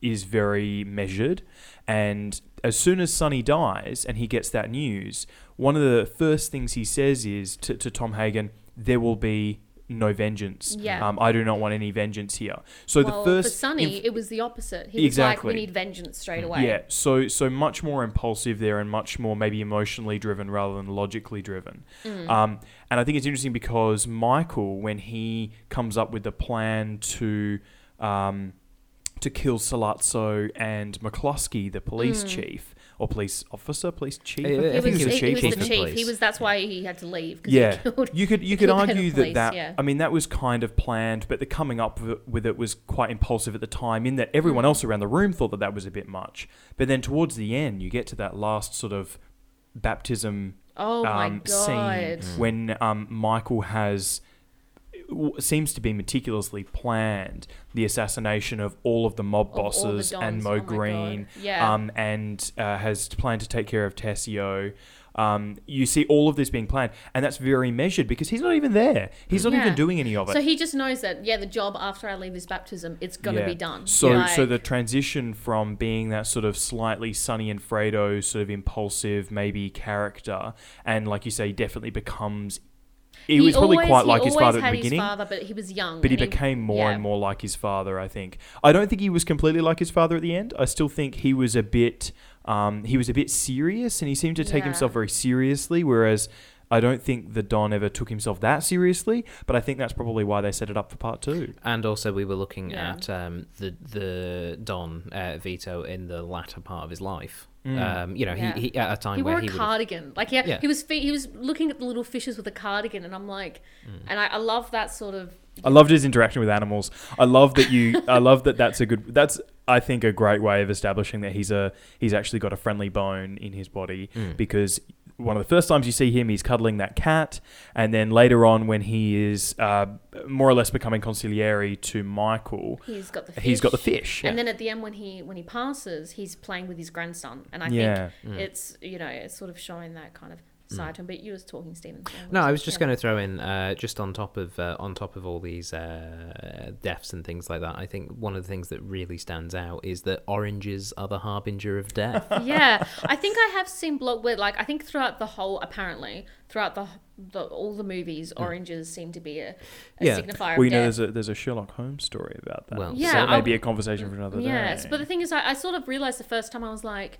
is very measured, and as soon as Sonny dies and he gets that news, one of the first things he says is to, to Tom Hagen, "There will be no vengeance. Yeah. Um, I do not want any vengeance here." So well, the first for Sonny, inf- it was the opposite. He was Exactly. like, "We need vengeance straight away." yeah, so so much more impulsive there, and much more maybe emotionally driven rather than logically driven. Mm. Um, and I think it's interesting because Michael, when he comes up with the plan to um, to kill Sollozzo and McCluskey, the police Mm. chief or police officer, police chief, He I was, think he was he, the he chief was of the the chief. police. He was. That's why he had to leave. 'cause Yeah. he killed, You could you could killed the head argue of that police, that yeah. I mean that was kind of planned, but the coming up with it, with it was quite impulsive at the time. In that everyone else around the room thought that that was a bit much, but then towards the end, you get to that last sort of baptism Oh my um, god! scene when um, Michael has w- seems to be meticulously planned the assassination of all of the mob all the bosses and Moe oh. Greene, Yeah. um, and uh, has planned to take care of Tessio. Um, you see all of this being planned, and that's very measured because he's not even there. He's not Yeah. even doing any of it. So he just knows that yeah, the job after I leave this baptism, it's gonna Yeah. be done. So, Like, so the transition from being that sort of slightly Sonny and Fredo sort of impulsive maybe character, and like you say, definitely becomes. He, was probably always- quite like his father at the beginning, His father, but he was young. but he became more yeah. and more like his father. I think. I don't think he was completely like his father at the end. I still think he was a bit. Um, he was a bit serious, and he seemed to take Yeah. himself very seriously, whereas. I don't think the Don ever took himself that seriously, but I think that's probably why they set it up for part two. And also, we were looking Yeah. at um, the the Don uh, Vito in the latter part of his life. Mm. Um, you know, Yeah. he, he at a time He where wore a he would cardigan. Like yeah, Yeah. he was fe- he was looking at the little fishes with a cardigan, and I'm like, Mm. and I, I love that sort of I loved his interaction with animals. I love that you. I love that. That's a good. That's I think a great way of establishing that he's a he's actually got a friendly bone in his body Mm. because one of the first times you see him, he's cuddling that cat, and then later on when he is uh, more or less becoming consigliere to Michael, He's got the fish. he's got the fish. And then at the end, when he when he passes, he's playing with his grandson, and I Yeah. think it's you know it's sort of showing that kind of side to him. But you was talking, Stephen. so No, I was just yeah. going to throw in uh, just on top of uh, on top of all these uh, deaths and things like that. I think one of the things that really stands out is that oranges are the harbinger of death. yeah, I think I have seen blog where like I think throughout the whole apparently throughout the, the all the movies, oranges seem to be a, a Yeah. signifier well, you know, death. there's a there's a Sherlock Holmes story about that. Well, Yeah, so it may I'll- be a conversation for another day. Yes, but the thing is, I, I sort of realized the first time I was like,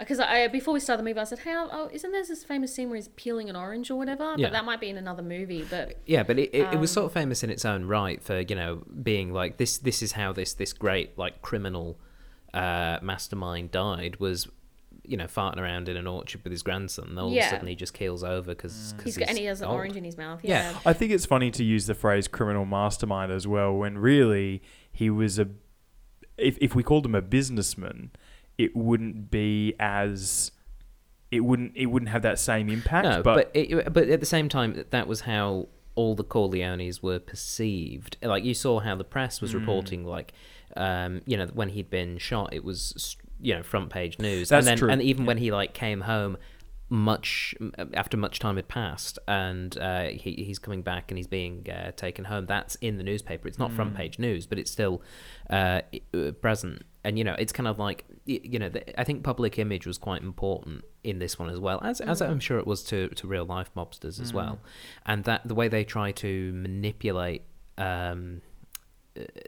because I before we started the movie, I said, "Hey, oh, isn't there this famous scene where he's peeling an orange or whatever?" Yeah. But that might be in another movie. But Yeah, but it, it, it was Um, sort of famous in its own right for you know being like this. This is how this this great like criminal uh, mastermind died was. You know, farting around in an orchard with his grandson. And all of Yeah. a sudden, he just keels over because he's got, and he has an orange in his mouth. Yeah. Yeah, I think it's funny to use the phrase criminal mastermind as well when really he was a if if we called him a businessman, it wouldn't be as it wouldn't it wouldn't have that same impact. No, but, but it, but at the same time, that was how all the Corleones were perceived. Like you saw how the press Mm. was reporting, like um, you know, when he'd been shot, it was you know front page news. That's and then, true. And even when he like came home, much after much time had passed, and uh, he he's coming back and he's being uh, taken home. That's in the newspaper. It's not Mm. front page news, but it's still uh, uh, present. And you know, it's kind of like you know, the, I think public image was quite important in this one as well, as as I'm sure it was to to real life mobsters as well, and that the way they try to manipulate. Um,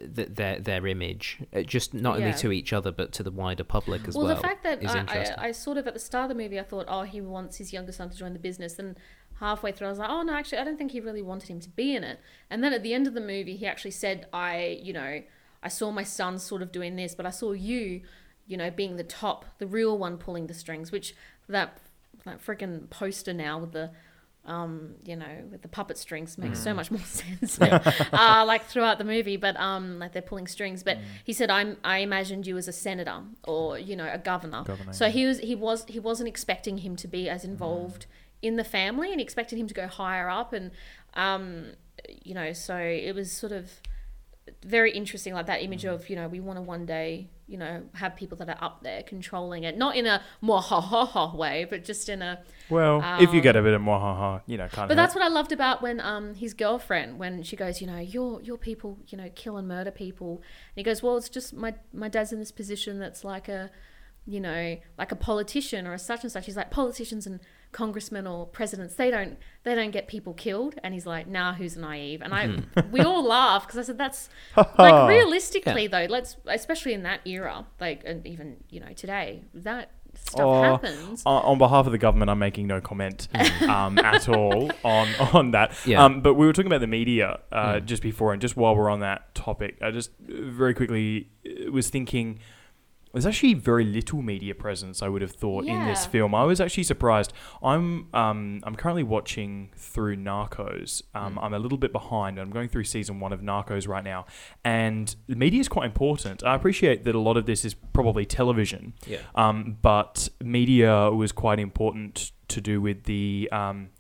their their image, uh, just not only to each other but to the wider public as well. well, the fact that I. I, I sort of at the start of the movie, I thought, oh, he wants his younger son to join the business, and halfway through, I was like, oh no, actually, I don't think he really wanted him to be in it. And then at the end of the movie, he actually said, I, you know, I saw my son sort of doing this, but I saw you, you know, being the top, the real one pulling the strings, which that that freaking poster now with the um, you know, with the puppet strings makes Mm. so much more sense. uh, like throughout the movie, but um, like they're pulling strings. Mm. But he said, "I'm I imagined you as a senator or you know a governor." Governor, so yeah. he was he was he wasn't expecting him to be Mm. as involved in the family, and he expected him to go higher up, and um, you know, so it was sort of very interesting, like that image Mm. of you know we want to one day you know have people that are up there controlling it, not in a more ha ha ha way, but just in a well, if you um, get a bit of mwahaha, you know, kind of. but that's what I loved about when um his girlfriend when she goes, you know, your your people, you know, kill and murder people. And he goes, well, it's just my my dad's in this position that's like a, you know, like a politician or a such and such. He's like politicians and congressmen or presidents. They don't they don't get people killed. And he's like, nah, who's naive? And I we all laugh because I said that's like realistically though. Let's especially in that era, like and even you know today that stuff Oh, happens. on, on behalf of the government, I'm making no comment um, at all on on that. Yeah. Um, but we were talking about the media uh, just before, and just while we're on that topic, I just uh, very quickly uh, was thinking. There's actually very little media presence. I would have thought in this film. I was actually surprised. I'm um, I'm currently watching through Narcos. Um, I'm a little bit behind. I'm going through season one of Narcos right now, and the media is quite important. I appreciate that a lot of this is probably television, yeah. um, but media was quite important to do with the um,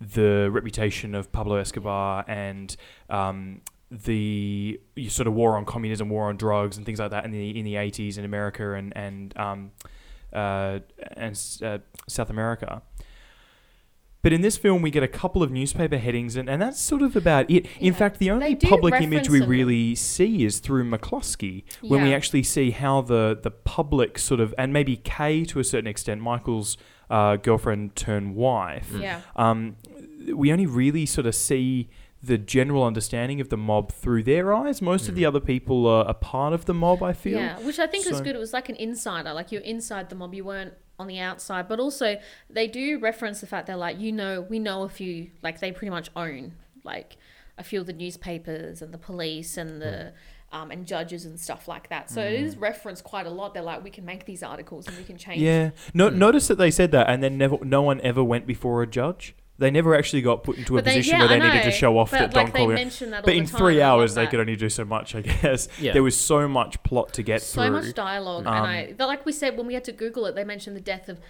the reputation of Pablo Escobar and um, the sort of war on communism, war on drugs, and things like that in the in the eighties in America and and um, uh, and uh, South America. But in this film, we get a couple of newspaper headings, and, and that's sort of about it. In fact, the only public image we them. really see is through McCluskey, when we actually see how the, the public sort of, and maybe Kay to a certain extent, Michael's uh, girlfriend turned wife, yeah. um, we only really sort of see the general understanding of the mob through their eyes. Most of the other people are a part of the mob, I feel. Yeah, which I think was good. It was like an insider, like you're inside the mob, you weren't on the outside. But also, they do reference the fact they're like, you know, we know a few, like they pretty much own like a few of the newspapers and the police and the um, and judges and stuff like that. So it is referenced quite a lot. They're like, we can make these articles and we can change. Yeah. No, Hmm. Notice that they said that, and then never, no one ever went before a judge. They never actually got put into a But they- position yeah, where they needed to show off but, that like, Don they Corleone. that all But the in time, three and I love hours, they could only do so much, I guess. Yeah. There was so much plot to get so through. much dialogue, Um, and I but like we said when we had to Google it, they mentioned the death of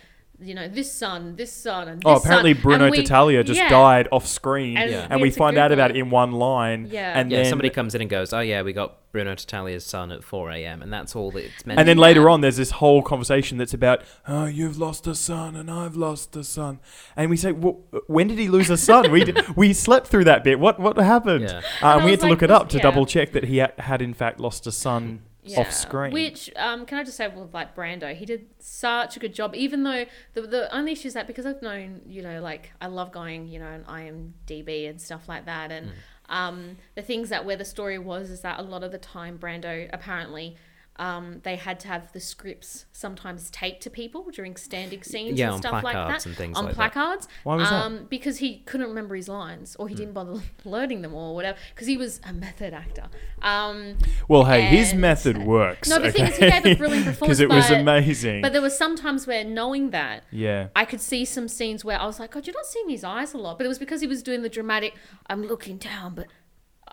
you know this son, this son, and this Oh, apparently son, Bruno and we- Tattaglia just yeah, died off screen, And Yeah. and we we had to find out about it. it in one line. Yeah. and Yeah, then somebody comes in and goes, "Oh yeah, we got Bruno Tattaglia's son at 4 a.m." and that's all that it's meant. And then Yeah. later on, there's this whole conversation that's about, oh, you've lost a son and I've lost a son. And we say, well, when did he lose a son? we did, we slept through that bit. What what happened? Yeah. Uh, And and we had was to look it was- up to yeah. double check that he ha- had in fact lost a son off screen. Which um, can I just say with like Brando, he did such a good job. Even though the the only issue is that because I've known you know like I love going you know on IMDb and stuff like that, and um, the things that where the story was is that a lot of the time Brando apparently. Um, they had to have the scripts sometimes taped to people during standing scenes Yeah, and on stuff like that. and things on like that. placards. Why was that? um, Because he couldn't remember his lines, or he didn't bother learning them, or whatever. Because he was a method actor. Um, well, hey, his method works. No, the thing is, he gave a brilliant performance Because it was but- amazing. but there was some times where knowing that yeah. I could see some scenes where I was like, God, you're not seeing his eyes a lot. But it was because he was doing the dramatic, I'm looking down, but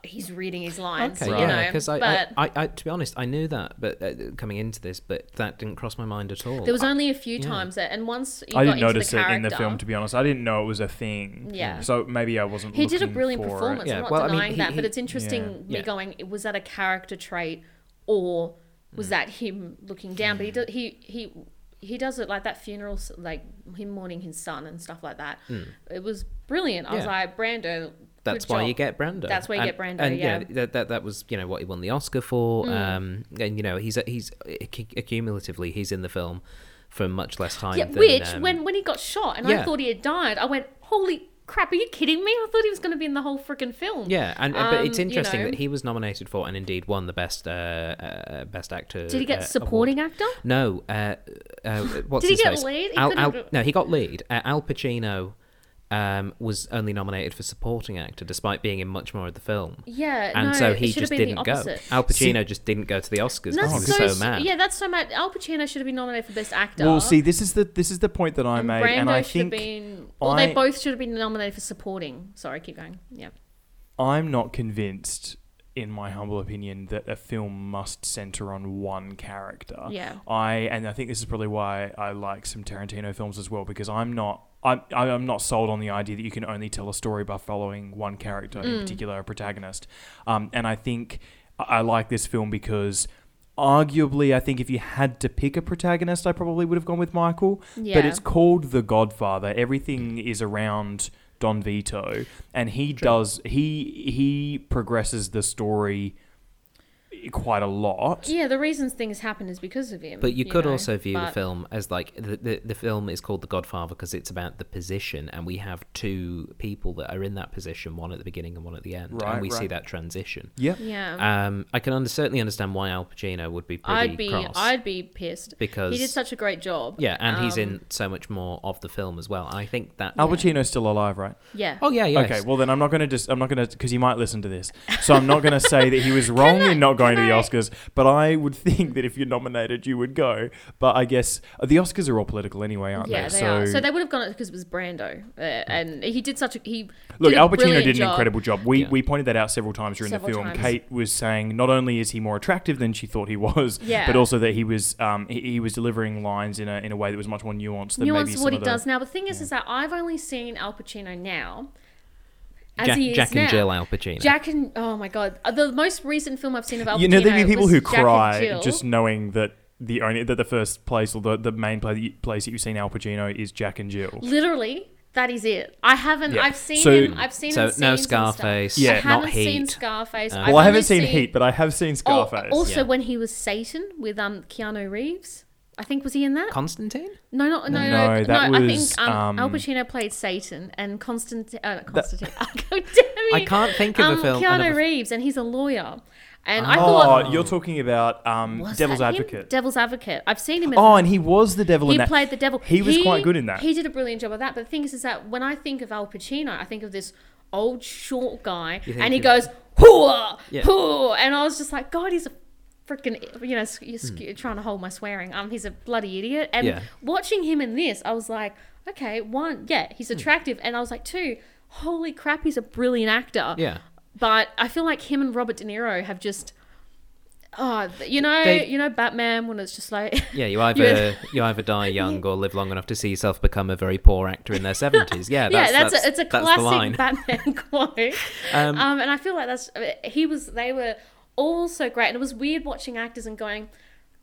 he's reading his lines, Okay, you yeah, know. because I, but I, I, I, to be honest, I knew that, but uh, coming into this, but that didn't cross my mind at all. there was I- only a few yeah. times that, and once you I got didn't into notice the it in the film, to be honest. I didn't know it was a thing. Yeah. So maybe I wasn't he did a brilliant for it. performance. Yeah, I'm not well, I mean, denying he- that, he- but it's interesting Yeah. me Yeah. going, was that a character trait or was Mm. that him looking down? But he do, he he he does it like that funeral, like him mourning his son and stuff like that. It was brilliant. I was Mm. Like, Brando. That's why job. you get Brando. That's why you and, get Brando, And yeah. you know, that, that that was you know what he won the Oscar for. Mm. Um, and you know he's he's accumulatively he's in the film for much less time. Yeah, than, which um, when when he got shot and yeah. I thought he had died, I went, "Holy crap! Are you kidding me? I thought he was going to be in the whole freaking film." Yeah, and uh, but it's Um, you interesting know. that he was nominated for and indeed won the best uh, uh, best actor. Did he get uh, supporting award. actor? No. Uh, uh, what's Did he his get face? lead? He Al, Al, no, he got lead. Uh, Al Pacino um, was only nominated for supporting actor, despite being in much more of the film. Yeah, And no, so it he have just been didn't go. Al Pacino just didn't go to the Oscars That's he so, so, mad. Yeah, that's so mad. Al Pacino should have been nominated for best actor. Well, see, this is the this is the point that I and made, Brando and I think been. Well, they both should have been nominated for supporting. Sorry, keep going. Yeah. I'm not convinced, in my humble opinion, that a film must center on one character. Yeah. I and I think this is probably why I like some Tarantino films as well because I'm not. I'm, I'm not sold on the idea that you can only tell a story by following one character, in particular a protagonist. Um, and I think I like this film because arguably, I think if you had to pick a protagonist, I probably would have gone with Michael. Yeah. But it's called The Godfather. Everything is around Don Vito, and he does he he progresses the story quite a lot. Yeah, the reasons things happen is because of him. But you could know, also view the film as like the, the the film is called The Godfather because it's about the position, and we have two people that are in that position, one at the beginning and one at the end, Right, and we see that transition. Yeah. Yeah. Um, I can under, certainly understand why Al Pacino would be pretty I'd be cross I'd be pissed because he did such a great job. yeah, and he's Um, in so much more of the film as well. I think that Al Pacino's still alive, right? Yeah. oh yeah, yes. Okay, well then I'm not going to just I'm not going to because he might listen to this, so I'm not going to say that he was wrong in not going to the Oscars. But I would think that if you're nominated, you would go. But I guess uh, the Oscars are all political anyway, aren't Yeah, they? they are. So they would have gone because it was Brando, uh, and he did such a he. Look, did Al Pacino did an job. incredible job. We, Yeah. we pointed that out several times during Several the film. times. Kate was saying not only is he more attractive than she thought he was, Yeah. but also that he was um, he, he was delivering lines in a in a way that was much more nuanced than maybe Nuance some what he the, does now. The thing is, is that I've only seen Al Pacino now. As Jack, he is Jack now. and Jill Al Pacino. Jack and oh my god, Uh, the most recent film I've seen of Al Pacino. You know, there'd be people who Jack and cry Jill. just knowing that the only that the first place or the, the main play place that you've seen Al Pacino is Jack and Jill. literally. That is it. I haven't. Yeah. I've seen So- him. I've seen so him. no scenes and stuff. Scarface, Yeah. I haven't seen Heat. Scarface. Uh, I've Well, I haven't only seen Heat, but I have seen Oh, Scarface. also, Yeah. when he was Satan with um Keanu Reeves, I think was he in that? Constantine. No, no, no, No, no. that no I think um, Al um, Pacino played Satan and Constantine. Uh, not Constantine. oh, damn it. I can't think of a um, film- Keanu another- Reeves, and he's a lawyer. And I oh, thought, you're talking about um, Devil's that him? Advocate. Devil's Advocate. I've seen him. In Oh, and he was the devil he in that. He played the devil. He was quite good in that. He did a brilliant job of that. But the thing is, is that when I think of Al Pacino, I think of this old short guy, and he of- goes hooah, Yeah. hooah, and I was just like, God, he's a freaking, you know, sc- you're Hmm. sc- trying to hold my swearing. Um, he's a bloody idiot. And Yeah. watching him in this, I was like, okay, one, yeah, he's attractive, and I was like, two, holy crap, he's a brilliant actor. Yeah. But I feel like him and Robert De Niro have just, oh, you know, They- you know, Batman when it's just like, Yeah, you either you either die young or live long enough to see yourself become a very poor actor in their seventies. Yeah, that's, yeah, that's, that's a, it's a that's the line. classic Batman quote. Um, Um, and I feel like that's he was. They were all so great, and it was weird watching actors and going.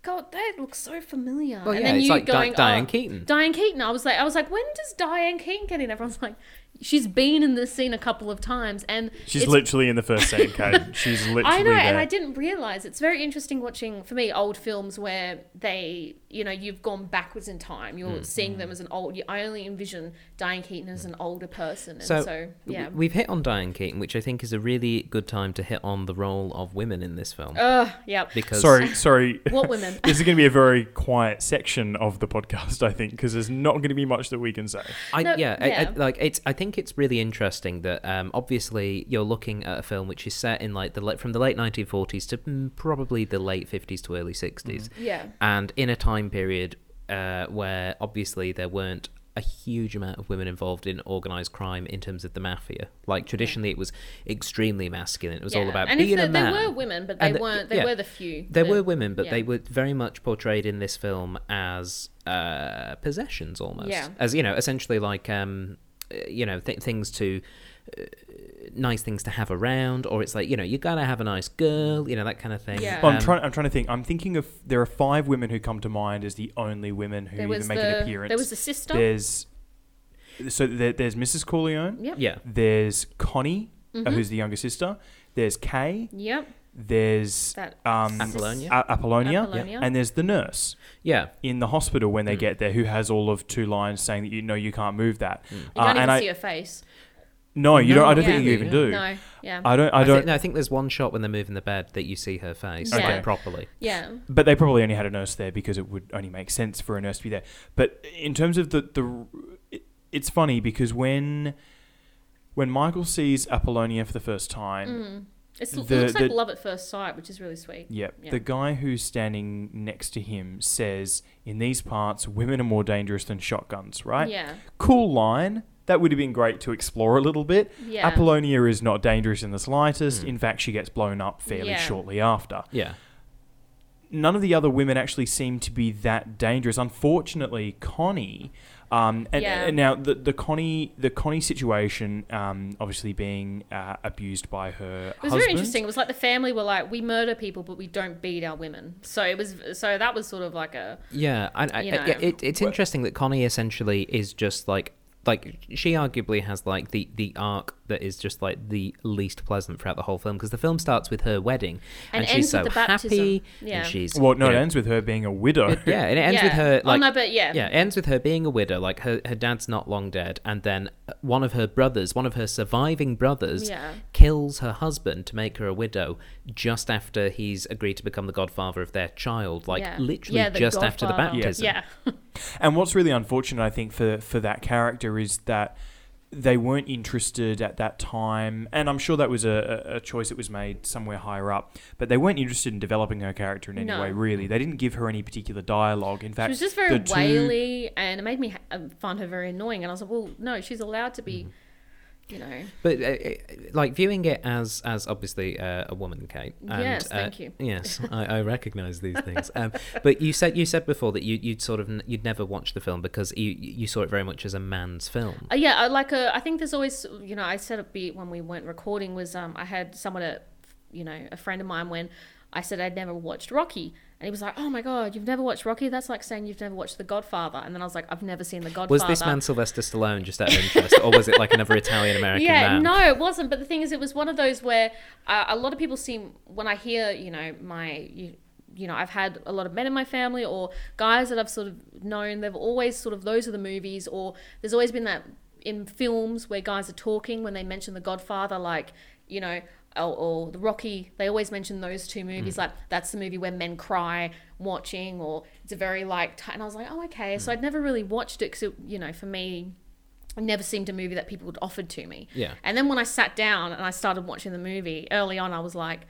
God, that looks so familiar. Well, and yeah, then it's you like Di- going, oh, Diane oh, Keaton. Diane Keaton. I was like, I was like, when does Diane Keaton get in? Everyone's like, she's been in this scene a couple of times, and She's it's literally in the first scene, Kate. She's literally I know, there. and I didn't realize it's very interesting watching for me old films where they, you know, you've gone backwards in time. You're mm. seeing them mm. as an old. I only envision Diane Keaton as an older person, and So, so, yeah. we've hit on Diane Keaton, which I think is a really good time to hit on the role of women in this film Ugh, yeah. because Sorry, sorry. What women? this is going to be a very quiet section of the podcast, I think, because there's not going to be much that we can say. I, No, yeah, I, I, yeah. like it's. I think it's really interesting that um, obviously you're looking at a film which is set in like the from the late 1940s to mm, probably the late 50s to early 60s, Yeah. and in a time period uh, where obviously there weren't a huge amount of women involved in organized crime in terms of the mafia. Like traditionally, it was extremely masculine. It was all about and being a man. there were women, but they the- weren't. They yeah. were the few. There were women, but yeah. they were very much portrayed in this film as uh, possessions, almost. Yeah. As you know, essentially like um, you know th- things to. Uh, nice things to have around, or it's like you know you gotta have a nice girl, you know that kind of thing. Yeah. Well, I'm Um, trying. I'm trying to think. I'm thinking of there are five women who come to mind as the only women who There even make the an appearance. there was the sister. There's so there, there's Mrs. Corleone. Yep. Yeah, There's Connie, uh, Mhm. who's the younger sister. There's Kay. Yep. There's That um, Apollonia. A- Apollonia, Apollonia. and there's the nurse yeah. in the hospital when they Mm. get there, who has all of two lines saying that you know you can't move that. Mm. You Uh, can't even and I- see her face. No, you don't. I don't No, think you yeah, even do. No. Yeah. I don't. I I, don't. think, no, I think there's one shot when they're moving the bed that you see her face Yeah. like, properly. yeah. But they probably only had a nurse there because it would only make sense for a nurse to be there. But in terms of the the, it, it's funny because when when Michael sees Apollonia for the first time, It's, it The- looks like the- love at first sight, which is really sweet. yep, Yeah. the guy who's standing next to him says, "In these parts, women are more dangerous than shotguns." Right? Yeah. Cool line. That would have been great to explore a little bit. Yeah. Apollonia is not dangerous in the slightest. Mm. In fact, she gets blown up fairly Yeah. shortly after. Yeah. none of the other women actually seem to be that dangerous. Unfortunately, Connie. Um, and, Yeah. and now the the Connie the Connie situation, um, obviously being uh, abused by her It was husband. very interesting. It was like the family were like, we murder people, but we don't beat our women. So it was. So that was sort of like a. Yeah, and I, You know. yeah, it, it's interesting that Connie essentially is just like like she arguably has like the the arc that is just like the least pleasant throughout the whole film because the film starts with her wedding And and, she's ends so with the baptism. happy Yeah. and she's Well, no, you it ends with her being a widow. yeah, and it ends with her like oh no, but yeah. yeah, it ends with her being a widow. Like her, her dad's not long dead, and then one of her brothers, one of her surviving brothers, Yeah. kills her husband to make her a widow just after he's agreed to become the godfather of their child. Like yeah. literally Yeah, the just after the Godfather. baptism. Yeah. And what's really unfortunate, I think, for for that character is that they weren't interested at that time, and I'm sure that was a, a choice that was made somewhere higher up. But they weren't interested in developing her character in any No. way. Really, they didn't give her any particular dialogue. In fact, She was just very the two- waily, and it made me ha- uh, find her very annoying. And I was like, well, no, she's allowed to be, Mm-hmm. You know. But uh, uh, like viewing it as as obviously uh, a woman, Kate. And, Yes, uh, thank you. Yes, I, I recognise these things. Um, but you said you said before that you you'd sort of n- you'd never watched the film because you you saw it very much as a man's film. Uh, yeah, I like a. I think there's always, you know, I said a bit when we weren't recording was um I had someone at, you know, a friend of mine when I said I'd never watched Rocky, and he was like, "Oh my god, you've never watched Rocky? That's like saying you've never watched The Godfather." And then I was like, "I've never seen The Godfather." Was this man Sylvester Stallone just out of interest, or was it like another Italian American yeah, man? no, it wasn't. But the thing is, it was one of those where uh, a lot of people seem when I hear, you know, my. You, you know, I've had a lot of men in my family or guys that I've sort of known. They've always sort of those are the movies, or there's always been that in films where guys are talking when they mention The Godfather, like you know, or, or the Rocky. They always mention those two movies. Hmm. Like that's the movie where men cry watching, or it's a very like. T- and I was like, oh okay. So hmm. I'd never really watched it because you know, for me, it never seemed a movie that people had offered to me. Yeah. And then when I sat down and I started watching the movie, early on I was like,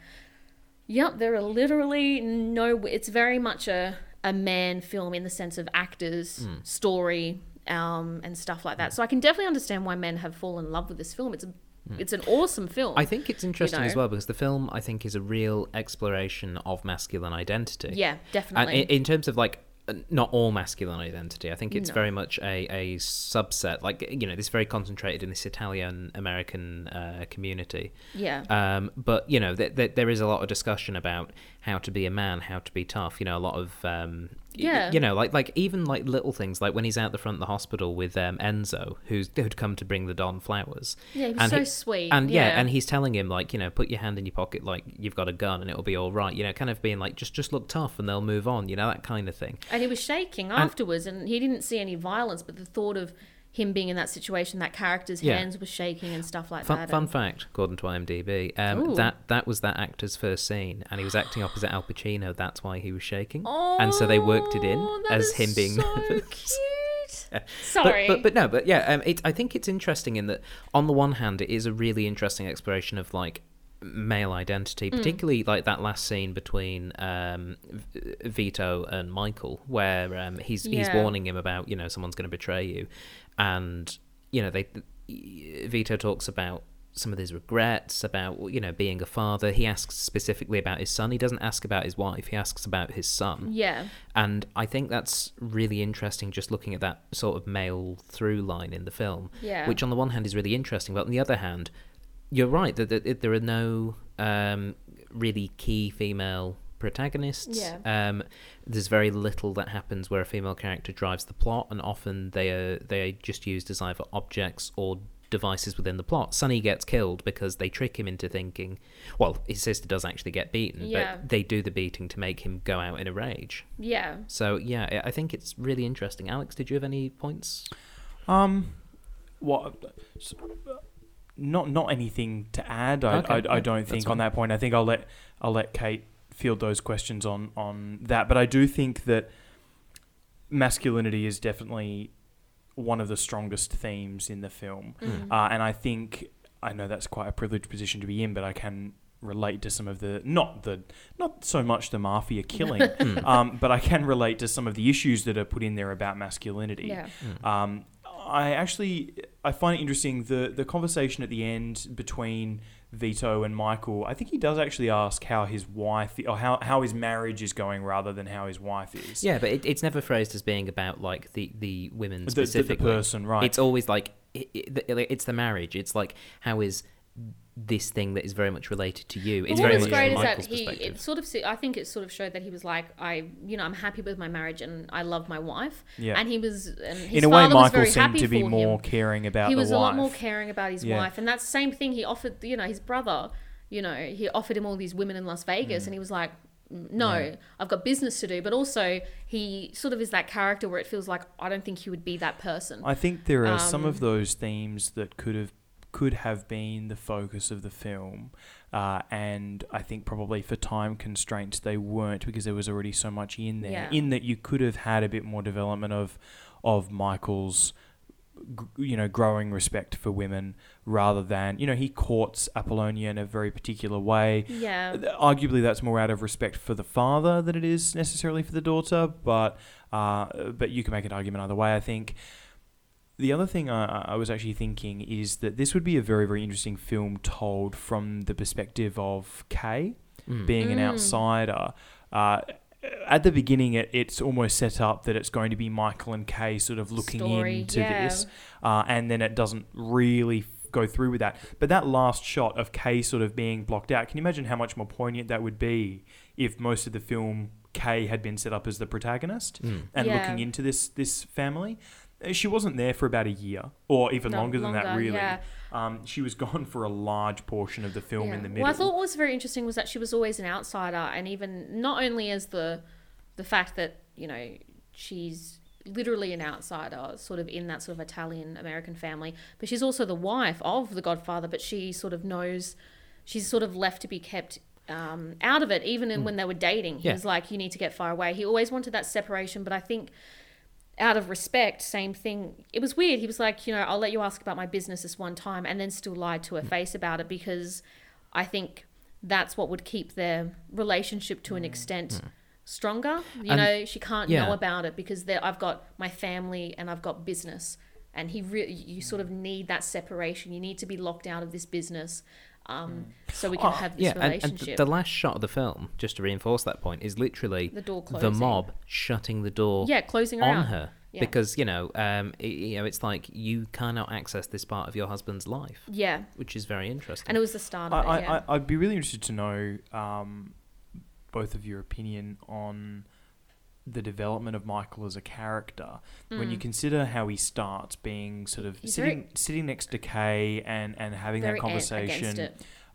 yep, there are literally no it's very much a a man film in the sense of actors, hmm. story, um, and stuff like that. So I can definitely understand why men have fallen in love with this film. It's a, it's an awesome film. I think it's interesting as know. well because the film, I think, is a real exploration of masculine identity. yeah, And definitely. in, in terms of like uh, not all masculine identity, I think it's No. very much a, a subset. Like you know, this very concentrated in this Italian American uh, community. yeah. Um, but you know, th- th- there is a lot of discussion about how to be a man, how to be tough. You know, a lot of um, y- Yeah. You know, like like even like little things, like when he's out the front of the hospital with um, Enzo, who's who'd come to bring the Don flowers. yeah, he was and so he- sweet. And yeah. and he's telling him like, you know, put your hand in your pocket, like you've got a gun, and it'll be all right. You know, kind of being like, just just look tough, and they'll move on. You know, that kind of thing. And he was shaking afterwards, and he didn't see any violence, but the thought of him being in that situation, that character's Yeah. hands were shaking and stuff like Fun, that. fun and- fact, according to IMDb, um, that that was that actor's first scene, and he was acting opposite Al Pacino. That's why he was shaking, oh, and so they worked it in as him being so nervous. cute. But, Sorry. but but no, but yeah, um, it, I think it's interesting in that on the one hand, it is a really interesting exploration of like male identity, Mm. particularly like that last scene between um, Vito and Michael, where um, he's he's warning him about you know someone's going to betray you, and you know they Vito talks about some of his regrets about you know being a father. He asks specifically about his son. He doesn't ask about his wife. He asks about his son. yeah. And I think that's really interesting just looking at that sort of male through line in the film. Yeah. Which, on the one hand, is really interesting, but on the other hand, you're right that, that there are no um, really key female protagonists. Yeah. Um, there's very little that happens where a female character drives the plot, and often they are they are just used as either objects or devices within the plot. Sonny gets killed because they trick him into thinking, well, his sister does actually get beaten, Yeah. but they do the beating to make him go out in a rage. Yeah. So yeah, I- I think it's really interesting. Alex, did you have any points? Um, what? Not not anything to add. I, Okay, I, I don't think on that point. I think I'll let I'll let Kate field those questions on on that. But I do think that masculinity is definitely one of the strongest themes in the film, Mm. uh, and I think I know that's quite a privileged position to be in, but I can relate to some of the not the not so much the mafia killing, um, but I can relate to some of the issues that are put in there about masculinity. Yeah. Um, I actually I find it interesting the the conversation at the end between Vito and Michael. I think he does actually ask how his wife or how, how his marriage is going rather than how his wife is. Yeah, but it, it's never phrased as being about like the the women The- the, the, specifically. person, right? It's always like it, it, it's the marriage. It's like how is this thing that is very much related to you? It's But very what was much great from is that Michael's he, perspective. it sort of, I think it sort of showed that he was like, I, you know, I'm happy with my marriage and I love my wife. Yeah. And he was, and his in a way, Michael seemed to be more him. caring about He the was wife. a lot more caring about his Yeah. wife, and that same thing he offered. You know, his brother. You know, he offered him all these women in Las Vegas, Mm. and he was like, "Mm, "No, I've got business to do." But also, he sort of is that character where it feels like I don't think he would be that person. I think there are some Um, of those themes that could have could have been the focus of the film, uh, and I think probably for time constraints they weren't because there was already so much in there. Yeah. In that you could have had a bit more development of of Michael's you know growing respect for women rather than you know he courts Apollonia in a very particular way. yeah, Arguably, that's more out of respect for the father than it is necessarily for the daughter. But uh, but you can make an argument either way. I think. The other thing I, I was actually thinking is that this would be a very very interesting film told from the perspective of Kay Mm. being an Mm. outsider. Uh, at the beginning, it, it's almost set up that it's going to be Michael and Kay sort of looking Story, into yeah. this, uh, and then it doesn't really go through with that. But that last shot of Kay sort of being blocked out, can you imagine how much more poignant that would be if most of the film Kay had been set up as the protagonist Mm. and Yeah. looking into this this family? Uh, She wasn't there for about a year, or even No, longer than that. Really, yeah. um, she was gone for a large portion of the film in the middle. Well, I thought what was very interesting was that she was always an outsider, and even not only as the the fact that you know she's literally an outsider, sort of in that sort of Italian American family, but she's also the wife of the Godfather. But she sort of knows she's sort of left to be kept. Um, out of it, even in, when they were dating, he Yeah. was like, "You need to get far away." He always wanted that separation, but I think out of respect, same thing. It was weird. He was like, you know, I'll let you ask about my business this one time, and then still lied to her mm. face about it because I think that's what would keep their relationship to an mm. extent stronger. You And- know, she can't yeah. know about it because I've got my family and I've got business, and he really you sort of need that separation. You need to be locked out of this business, um, so we can have this yeah, and, and th- the last shot of the film, just to reinforce that point, is literally The door the mob shutting the door yeah, closing her on out. her Yeah. because you know, um, i you know, it's like you cannot access this part of your husband's life, Yeah, which is very interesting. and it was the start I, of it. I, yeah. I, I'd be really interested to know um, both of your opinion on the development of Michael as a character when you consider how he starts being sort of Mm. He's sitting very- sitting next to Kay and, and having that conversation.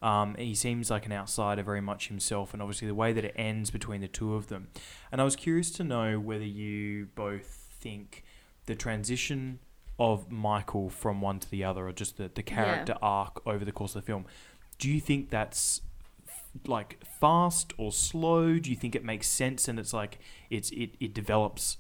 Um, he seems like an outsider very much himself, and obviously the way that it ends between the two of them. And I was curious to know whether you both think the transition of Michael from one to the other, or just the, the character arc over the course of the film, do you think that's like fast or slow? Do you think it makes sense and it's like it's it, it develops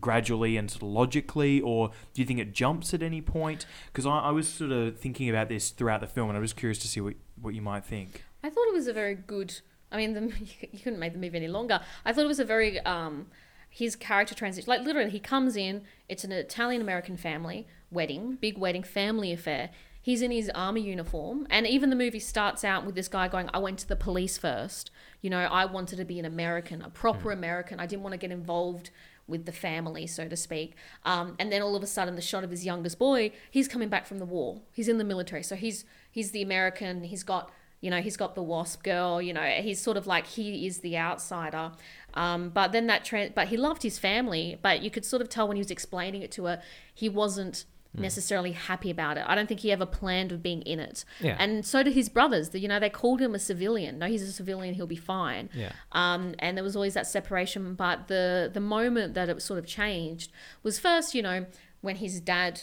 gradually and sort of logically, or do you think it jumps at any point? Because I, I was sort of thinking about this throughout the film, and I was curious to see what, what you might think. I thought it was a very good. I mean, the, you couldn't make the movie any longer. I thought it was a very um, his character transition. Like literally, he comes in. It's an Italian American family wedding, big wedding, family affair. He's in his army uniform, and even the movie starts out with this guy going, "I went to the police first. You know, I wanted to be an American, a proper American. I didn't want to get involved." With the family, so to speak, um, and then all of a sudden, the shot of his youngest boy, he's coming back from the war. He's in the military, so he's he's the American. He's got you know he's got the wasp girl you know he's sort of like he is the outsider um, but then that tra- but he loved his family but you could sort of tell when he was explaining it to her he wasn't necessarily happy about it. I don't think he ever planned of being in it. Yeah. and so did his brothers. You know they called him a civilian. No he's a civilian he'll be fine. Yeah. um, and there was always that separation but the the moment that it sort of changed was first you know when his dad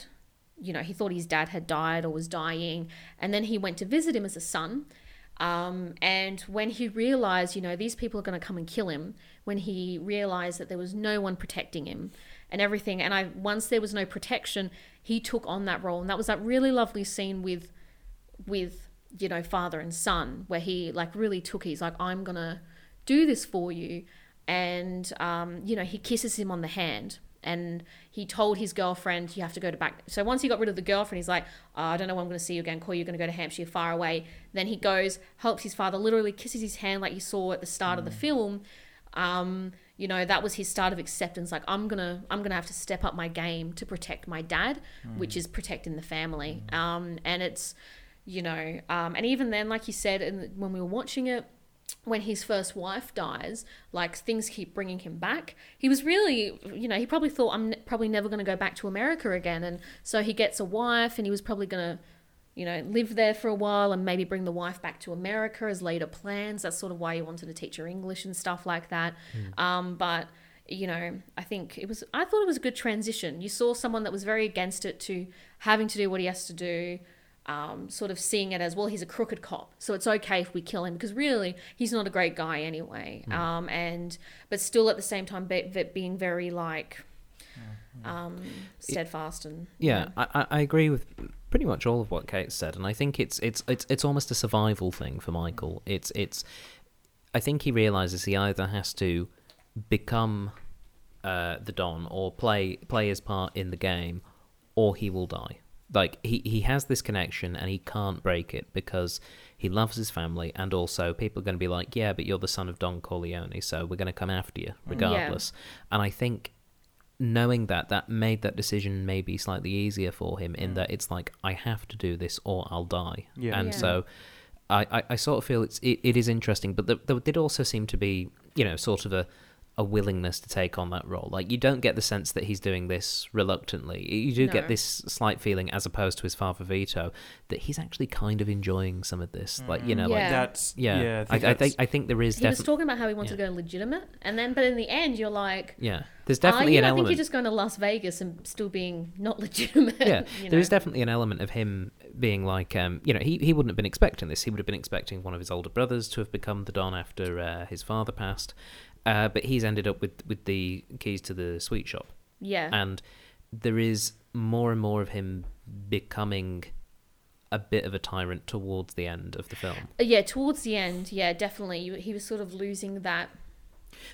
you know he thought his dad had died or was dying and then he went to visit him as a son. Um, and when he realized you know these people are going to come and kill him when he realized that there was no one protecting him and everything. And i once there was no protection he took on that role. And that was that really lovely scene with with you know father and son where he like really took he's like i'm gonna do this for you. And um, you know he kisses him on the hand and he told his girlfriend you have to go to back so once he got rid of the girlfriend he's like oh, i don't know when i'm going to see you again. Call you're going to go to hampshire far away. Then he goes helps his father literally kisses his hand like you saw at the start of the film um, you know that was his start of acceptance like i'm gonna i'm gonna have to step up my game to protect my dad which is protecting the family. Um, and it's you know um, and even then like you said and when we were watching it when his first wife dies like things keep bringing him back. He was really you know he probably thought i'm probably never going to go back to america again. And so he gets a wife and he was probably going to you know live there for a while and maybe bring the wife back to america as later plans. That's sort of why he wanted to teach her english and stuff like that. Um, but you know i think it was i thought it was a good transition. You saw someone that was very against it to having to do what he has to do um, sort of seeing it as well he's a crooked cop so it's okay if we kill him because really he's not a great guy anyway. Um, and but still at the same time be, be- being very like um, steadfast and Yeah, I- I agree with pretty much all of what Kate said, and I think it's it's it's it's almost a survival thing for Michael. It's it's I think he realizes he either has to become uh, the Don or play play his part in the game, or he will die. Like he he has this connection and he can't break it because he loves his family, and also people are going to be like, yeah, but you're the son of Don Corleone, so we're going to come after you regardless. And I think knowing that that made that decision maybe slightly easier for him in mm. that it's like I have to do this or I'll die. Yeah. And Yeah. so I, I, I sort of feel it's it, it is interesting, but there, there did also seem to be you know sort of a a willingness to take on that role. Like you don't get the sense that he's doing this reluctantly. You do No. get this slight feeling, as opposed to his father Vito, that he's actually kind of enjoying some of this. Like you know, like Yeah. That's yeah, yeah. I, I, that's- think I think there is he was talking about how he wanted to go legitimate and then but in the end you're like yeah. There's definitely you? an I element. think you're just going to Las Vegas and still being not legitimate. yeah, you there is definitely an element of him being like, um, you know, he, he wouldn't have been expecting this. He would have been expecting one of his older brothers to have become the Don after uh, his father passed. Uh, but he's ended up with, with the keys to the sweet shop. Yeah. And there is more and more of him becoming a bit of a tyrant towards the end of the film. Uh, yeah, towards the end, yeah, definitely. He was sort of losing that.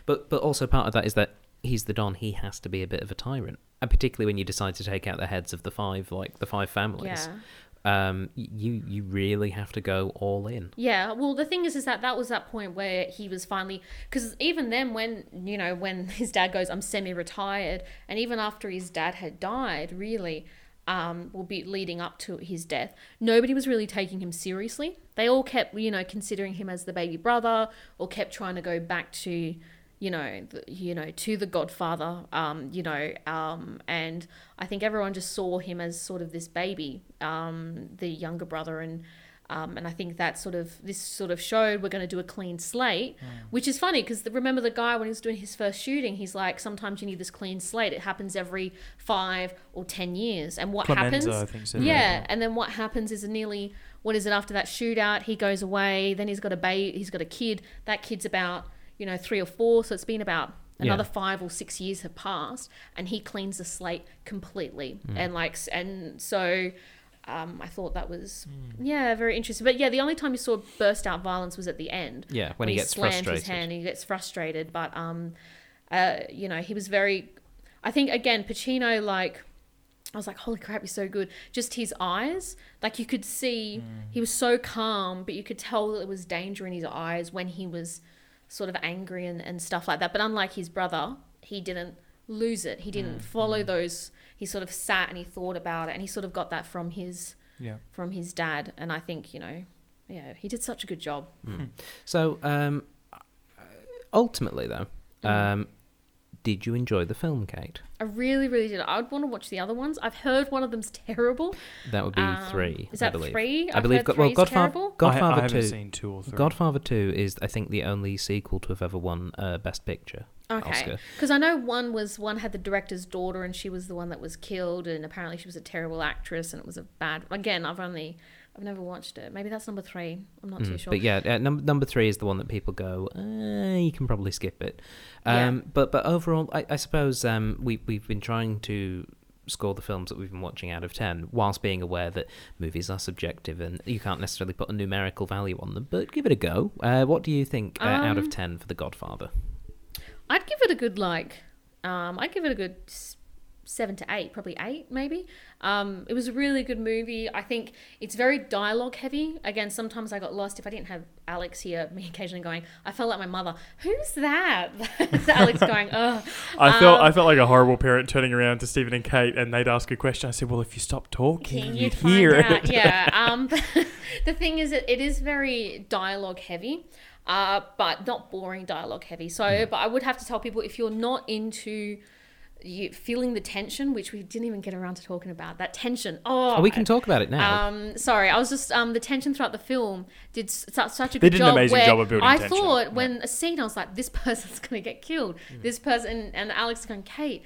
But but also part of that is that he's the Don. He has to be a bit of a tyrant, and particularly when you decide to take out the heads of the five, like the five families. Yeah. Um, you you really have to go all in. Yeah, well, the thing is, is that that was that point where he was finally, because even then, when you know, when his dad goes, "I'm semi-retired," and even after his dad had died, really, um, will be leading up to his death, nobody was really taking him seriously. They all kept, you know, considering him as the baby brother, or kept trying to go back to, you know, the, you know, to the Godfather, um, you know, um, and I think everyone just saw him as sort of this baby, um, the younger brother, and um, and I think that sort of this sort of showed we're going to do a clean slate, which is funny because remember the guy when he was doing his first shooting, he's like, sometimes you need this clean slate. It happens every five or ten years, and what Clemenza, happens? I think, said that. yeah, and then what happens is nearly what is it after that shootout? He goes away. Then he's got a baby. He's got a kid. That kid's about you know three or four, so it's been about another Yeah. five or six years have passed, and he cleans the slate completely, and like and so. Um, I thought that was yeah very interesting, but yeah, the only time you saw burst out violence was at the end Yeah, when he gets slammed frustrated. his hand, he gets frustrated. But um, uh, you know, he was very. I think again, Pacino like. I was like, holy crap, he's so good. Just his eyes, like you could see, he was so calm, but you could tell that there was danger in his eyes when he was sort of angry and, and stuff like that. But unlike his brother, he didn't lose it. He didn't follow those. He sort of sat and he thought about it, and he sort of got that from his Yeah. from his dad. And I think you know, yeah, he did such a good job. So um, ultimately, though, Mm. um, did you enjoy the film, Kate? I really, really did. I would want to watch the other ones. I've heard one of them's terrible. That would be Um, three. Is I that believe. three? I I've believe. heard well, Godfather. terrible. Godfather I, I haven't Two. seen two or three. Godfather Two is, I think, the only sequel to have ever won uh, Best Picture. Okay, Oscar. because I know one was one had the director's daughter, and she was the one that was killed, and apparently she was a terrible actress, and it was a bad. Again, I've only, I've never watched it. Maybe that's number three. I'm not too Mm, sure. But yeah, uh, num- number three is the one that people go, uh, you can probably skip it. Yeah. Um, But but overall, I, I suppose um, we we've been trying to score the films that we've been watching out of ten, whilst being aware that movies are subjective and you can't necessarily put a numerical value on them. But give it a go. Uh, what do you think uh, out of Um, ten for The Godfather? I'd give it a good like, um, I'd give it a good seven to eight, probably eight maybe. Um, it was a really good movie. I think it's very dialogue heavy. Again, sometimes I got lost if I didn't have Alex here, me occasionally going. I felt like my mother. Who's that? Alex going. Oh, I felt Um, I felt like a horrible parent turning around to Stephen and Kate, and they'd ask a question. I said, "Well, if you stop talking, you'd hear it." Yeah. Um, the thing is, that it is very dialogue heavy, uh, but not boring dialogue heavy. So, Hmm. but I would have to tell people if you're not into you feeling the tension, which we didn't even get around to talking about that tension. Oh, Oh, we can talk about it now. um, sorry, I was just um, the tension throughout the film did s- su- such a They good did an job. amazing job of building I tension. thought when a scene, I was like, this person's gonna get killed. This person, and Alex is going, Kate,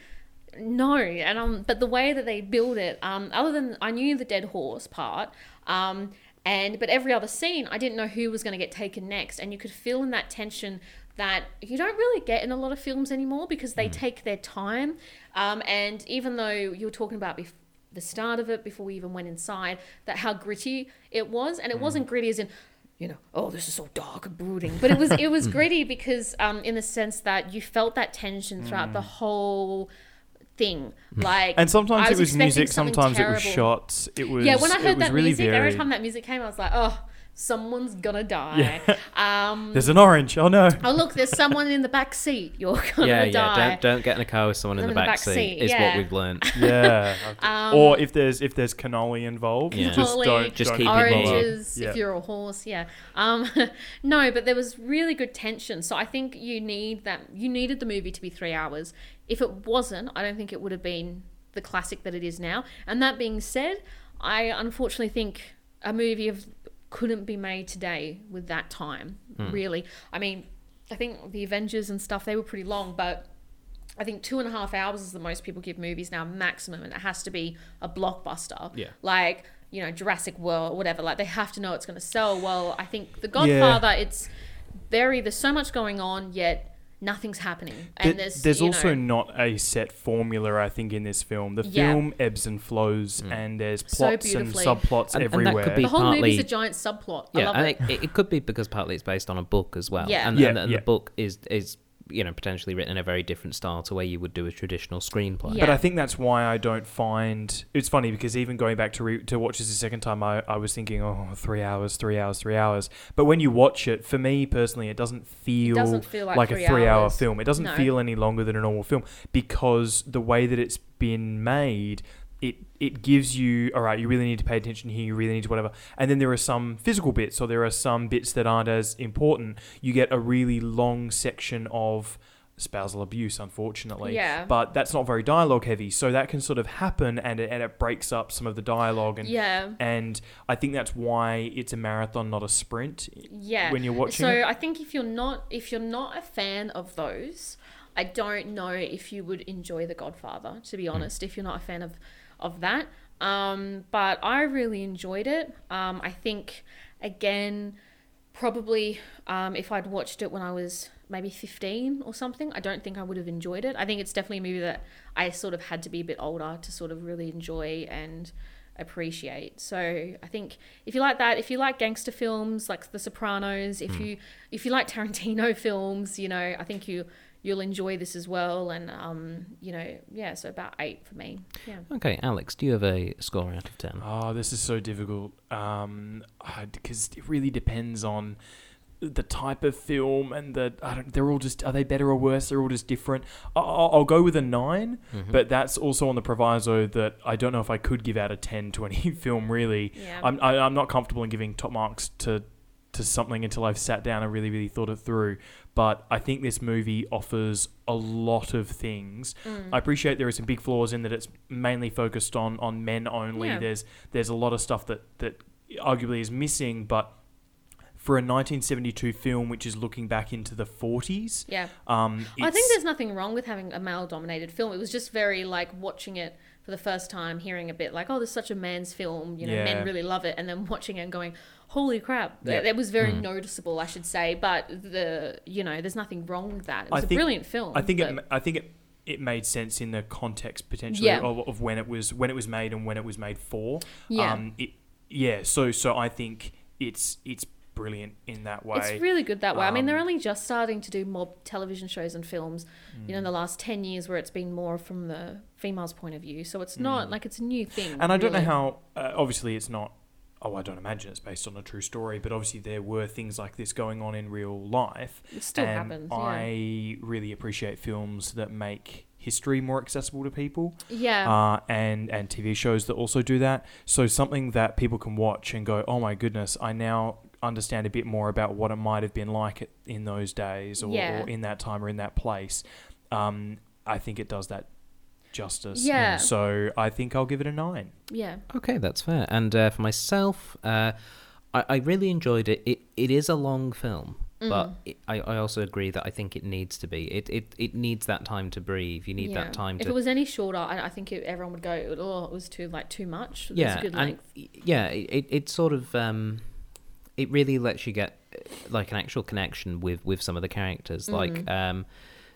no, and um, but the way that they build it, um, other than I knew the dead horse part, um, and but every other scene, I didn't know who was gonna get taken next, and you could feel in that tension that you don't really get in a lot of films anymore because they mm. take their time, um, and even though you were talking about the start of it before we even went inside that how gritty it was and it mm. wasn't gritty as in you know oh this is so dark and brooding but it was it was mm. gritty because um in the sense that you felt that tension throughout the whole thing. Like And sometimes I it was music, sometimes it was shots. It was yeah when i heard that really music varied. every time that music came i was like oh someone's gonna die um There's an orange. Oh no. oh look there's someone in the back seat you're gonna die. yeah, yeah. die Don't don't get in a car with someone in the Someone in the back back seat. seat, Is what we've learned. Yeah. Um, or if there's if there's cannoli involved, Yeah. just Cannoli, don't Just don't keep pull people up. oranges Yeah. if you're a horse yeah um no but there was really good tension so i think you need that you needed the movie to be three hours if it wasn't i don't think it would have been the classic that it is now and that being said i unfortunately think a movie of couldn't be made today with that time hmm. really i mean i think the avengers and stuff they were pretty long but I think two and a half hours is the most people give movies now maximum, and it has to be a blockbuster. Yeah. Like you know Jurassic World, whatever. Like they have to know it's going to sell. Well, I think The Godfather, it's very there's so much going on, yet nothing's happening, and Th- there's there's also know, not a set formula, I think, in this film. The Yeah. film ebbs and flows, Mm. and there's So plots and subplots And- and that everywhere. could be the whole partly- movie's a giant subplot. I Yeah, love and it. it, it could be because partly it's based on a book as well. Yeah. and, Yeah, and, and yeah. the book is is you know potentially written in a very different style to where you would do a traditional screenplay. Yeah. But I think that's why I don't find it's funny because even going back to re- to watch this a second time, I, I was thinking, oh, three hours, three hours, three hours. But when you watch it, for me personally, it doesn't feel, doesn't feel like like three a three hour film. It doesn't No. feel any longer than a normal film because the way that it's been made. It, gives you all right you really need to pay attention here you really need to whatever and then there are some physical bits or there are some bits that aren't as important you get a really long section of spousal abuse unfortunately Yeah. but that's not very dialogue heavy so that can sort of happen and it, and it breaks up some of the dialogue and yeah. and I think that's why it's a marathon not a sprint Yeah. when you're watching So it. I think if you're not if you're not a fan of those, I don't know if you would enjoy The Godfather. To Hmm. be honest, if you're not a fan of of that, um, but I really enjoyed it. Um, I think again, probably um, if I'd watched it when I was maybe 15 or something, I don't think I would have enjoyed it. I think it's definitely a movie that I sort of had to be a bit older to sort of really enjoy and appreciate. So I think if you like that, if you like gangster films like The Sopranos, if you if you like Tarantino films, you know, I think you you'll enjoy this as well. And um, you know, yeah, so about eight for me. Yeah. Okay, Alex, do you have a score out of ten? Oh, this is so difficult. Um, because it really depends on the type of film and the. I don't. They're all just. Are they better or worse? They're all just different. I- I'll, I'll go with a 9 Mhm. but that's also on the proviso that I don't know if I could give out a 10 to any film. Really, Yeah. I'm. I, I'm not comfortable in giving top marks to to something until I've sat down and really, really thought it through. But I think this movie offers a lot of things. Mm. I appreciate there are some big flaws in that it's mainly focused on on men only. Yeah. There's there's a lot of stuff that that arguably is missing, but for a 1972 film which is looking back into the 40s, yeah. um, I think there's nothing wrong with having a male dominated film. It was just very like watching it for the first time, hearing a bit like, oh, this is such a man's film. You know, Yeah. men really love it. And then watching it and going, holy crap. Yeah. It was very Mm. noticeable, I should say. But the, you know, there's nothing wrong with that. It was a think- brilliant film. I think but- it. I think it. It made sense in the context potentially Yeah. of, of when it was when it was made and when it was made for. Yeah. Um, it, yeah. So so I think it's it's brilliant in that way. It's really good that way. I mean, they're Um, only just starting to do more television shows and films, you know, in the last 10 years where it's been more from the female's point of view. So it's not Mm. like it's a new thing. And I don't know how. Uh, obviously, it's not. Oh, I don't imagine it's based on a true story, but obviously there were things like this going on in real life. It still and happens. Yeah. I really appreciate films that make history more accessible to people, yeah. uh, and and TV shows that also do that. So something that people can watch and go, "Oh my goodness, I now understand a bit more about what it might have been like in those days, or, Yeah. or in that time, or in that place." Um, I think it does that justice. Yeah. So I think I'll give it a nine. yeah. Okay, that's fair. And uh, for myself, uh, I, I really enjoyed it. It it is a long film, but Mm. it, I, I also agree that I think it needs to be. It it, it needs that time to breathe. You need yeah. that time to... If it was any shorter, I, I think it, everyone would go, oh, it was too like too much. There's yeah, a good and length. y- yeah, it, it it sort of um, it really lets you get uh, like an actual connection with with some of the characters, like Mhm. um,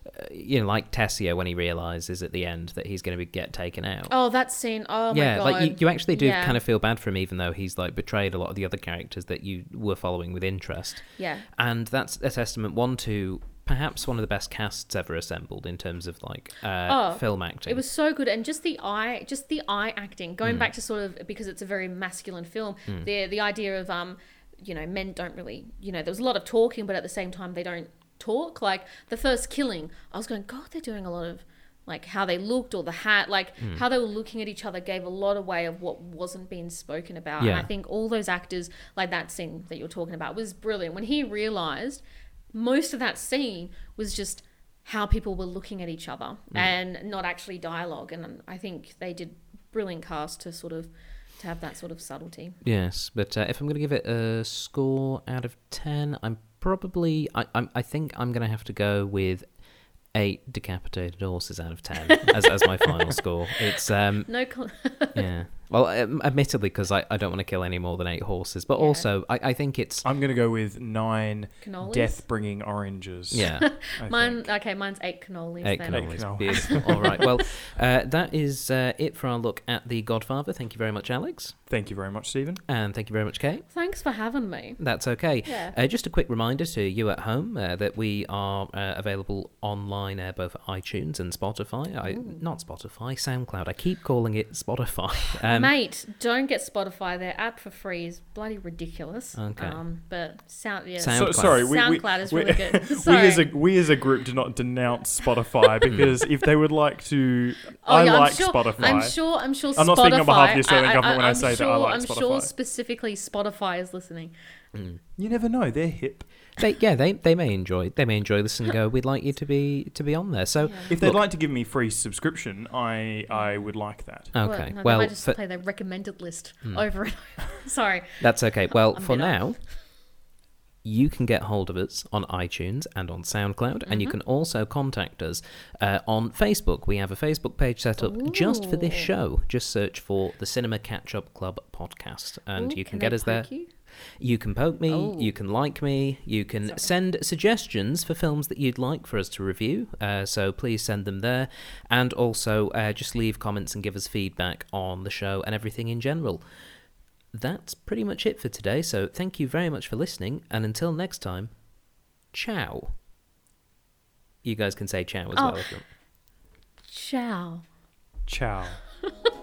uh, you know, like Tessio when he realizes at the end that he's going to be, get taken out. Oh, that scene. Oh yeah, my god. like you, you actually do Yeah. kind of feel bad for him, even though he's like betrayed a lot of the other characters that you were following with interest. Yeah. And that's a testament one to perhaps one of the best casts ever assembled in terms of like uh, Oh, film acting. It was so good, and just the eye, just the eye acting. Going Mm. back to sort of because it's a very masculine film. Mm. The the idea of um, you know, men don't really, you know, there was a lot of talking, but at the same time they don't talk. Like the first killing, I was going, God, they're doing a lot of like how they looked or the hat, like Mm. how they were looking at each other gave a lot away of what wasn't being spoken about. Yeah. And I think all those actors, like that scene that you're talking about, was brilliant. When he realized most of that scene was just how people were looking at each other and not actually dialogue. And I think they did brilliant cast to sort of to have that sort of subtlety. Yes, but uh, if I'm going to give it a score out of ten, I'm probably I I'm, I think I'm going to have to go with eight decapitated horses out of ten as as my final score. It's um No, con- yeah Well, um, admittedly, because I, I don't want to kill any more than eight horses, but Yeah. also I, I think it's I'm going to go with nine Cannolis. death-bringing oranges. yeah Mine. think. Okay, mine's eight cannolis. eight then. cannolis. cannolis. Beautiful. All right. Well, uh, that is uh, it for our look at the Godfather. Thank you very much, Alex, Thank you very much, Stephen. and thank you very much, Kate. Thanks for having me. That's okay. Yeah. Uh, just a quick reminder to you at home uh, that we are uh, available online, uh, both iTunes and Spotify. I, not Spotify, SoundCloud. I keep calling it Spotify. Um, Um, Mate, don't get Spotify. Their app for free is bloody ridiculous. Okay. Um, but sound yeah. Sound- So, sorry, we, we, SoundCloud is really good. we as a we as a group do not denounce Spotify hmm. because if they would like to, Oh, I yeah, I'm like sure, Spotify. I'm sure. I'm sure. I'm Spotify, not speaking on behalf of the Australian government when I I'm say that I sure, like I'm Spotify. sure specifically Spotify is listening. Hmm. You never know; they're hip. They, yeah, they, they may enjoy they may enjoy this and go. We'd like you to be to be on there. So Yeah. If they'd Look- like to give me free subscription, I I would like that. okay, no, well, they might just for- play their recommended list over and over. Sorry. That's okay. Well, I'm for bitter. now, you can get hold of us on iTunes and on SoundCloud, and you Mm-hmm. can also contact us uh, on Facebook. We have a Facebook page set up just for this show. Just search for the Cinema Catch Up Club podcast, and Ooh, you can, they get us there. you? You can poke me, Oh. you can like me, you can Sorry. send suggestions for films that you'd like for us to review. Uh, so please send them there, and also uh, just leave comments and give us feedback on the show and everything in general. That's pretty much it for today. So thank you very much for listening, and until next time, ciao. You guys can say ciao as Oh. well. If you. Ciao. Ciao.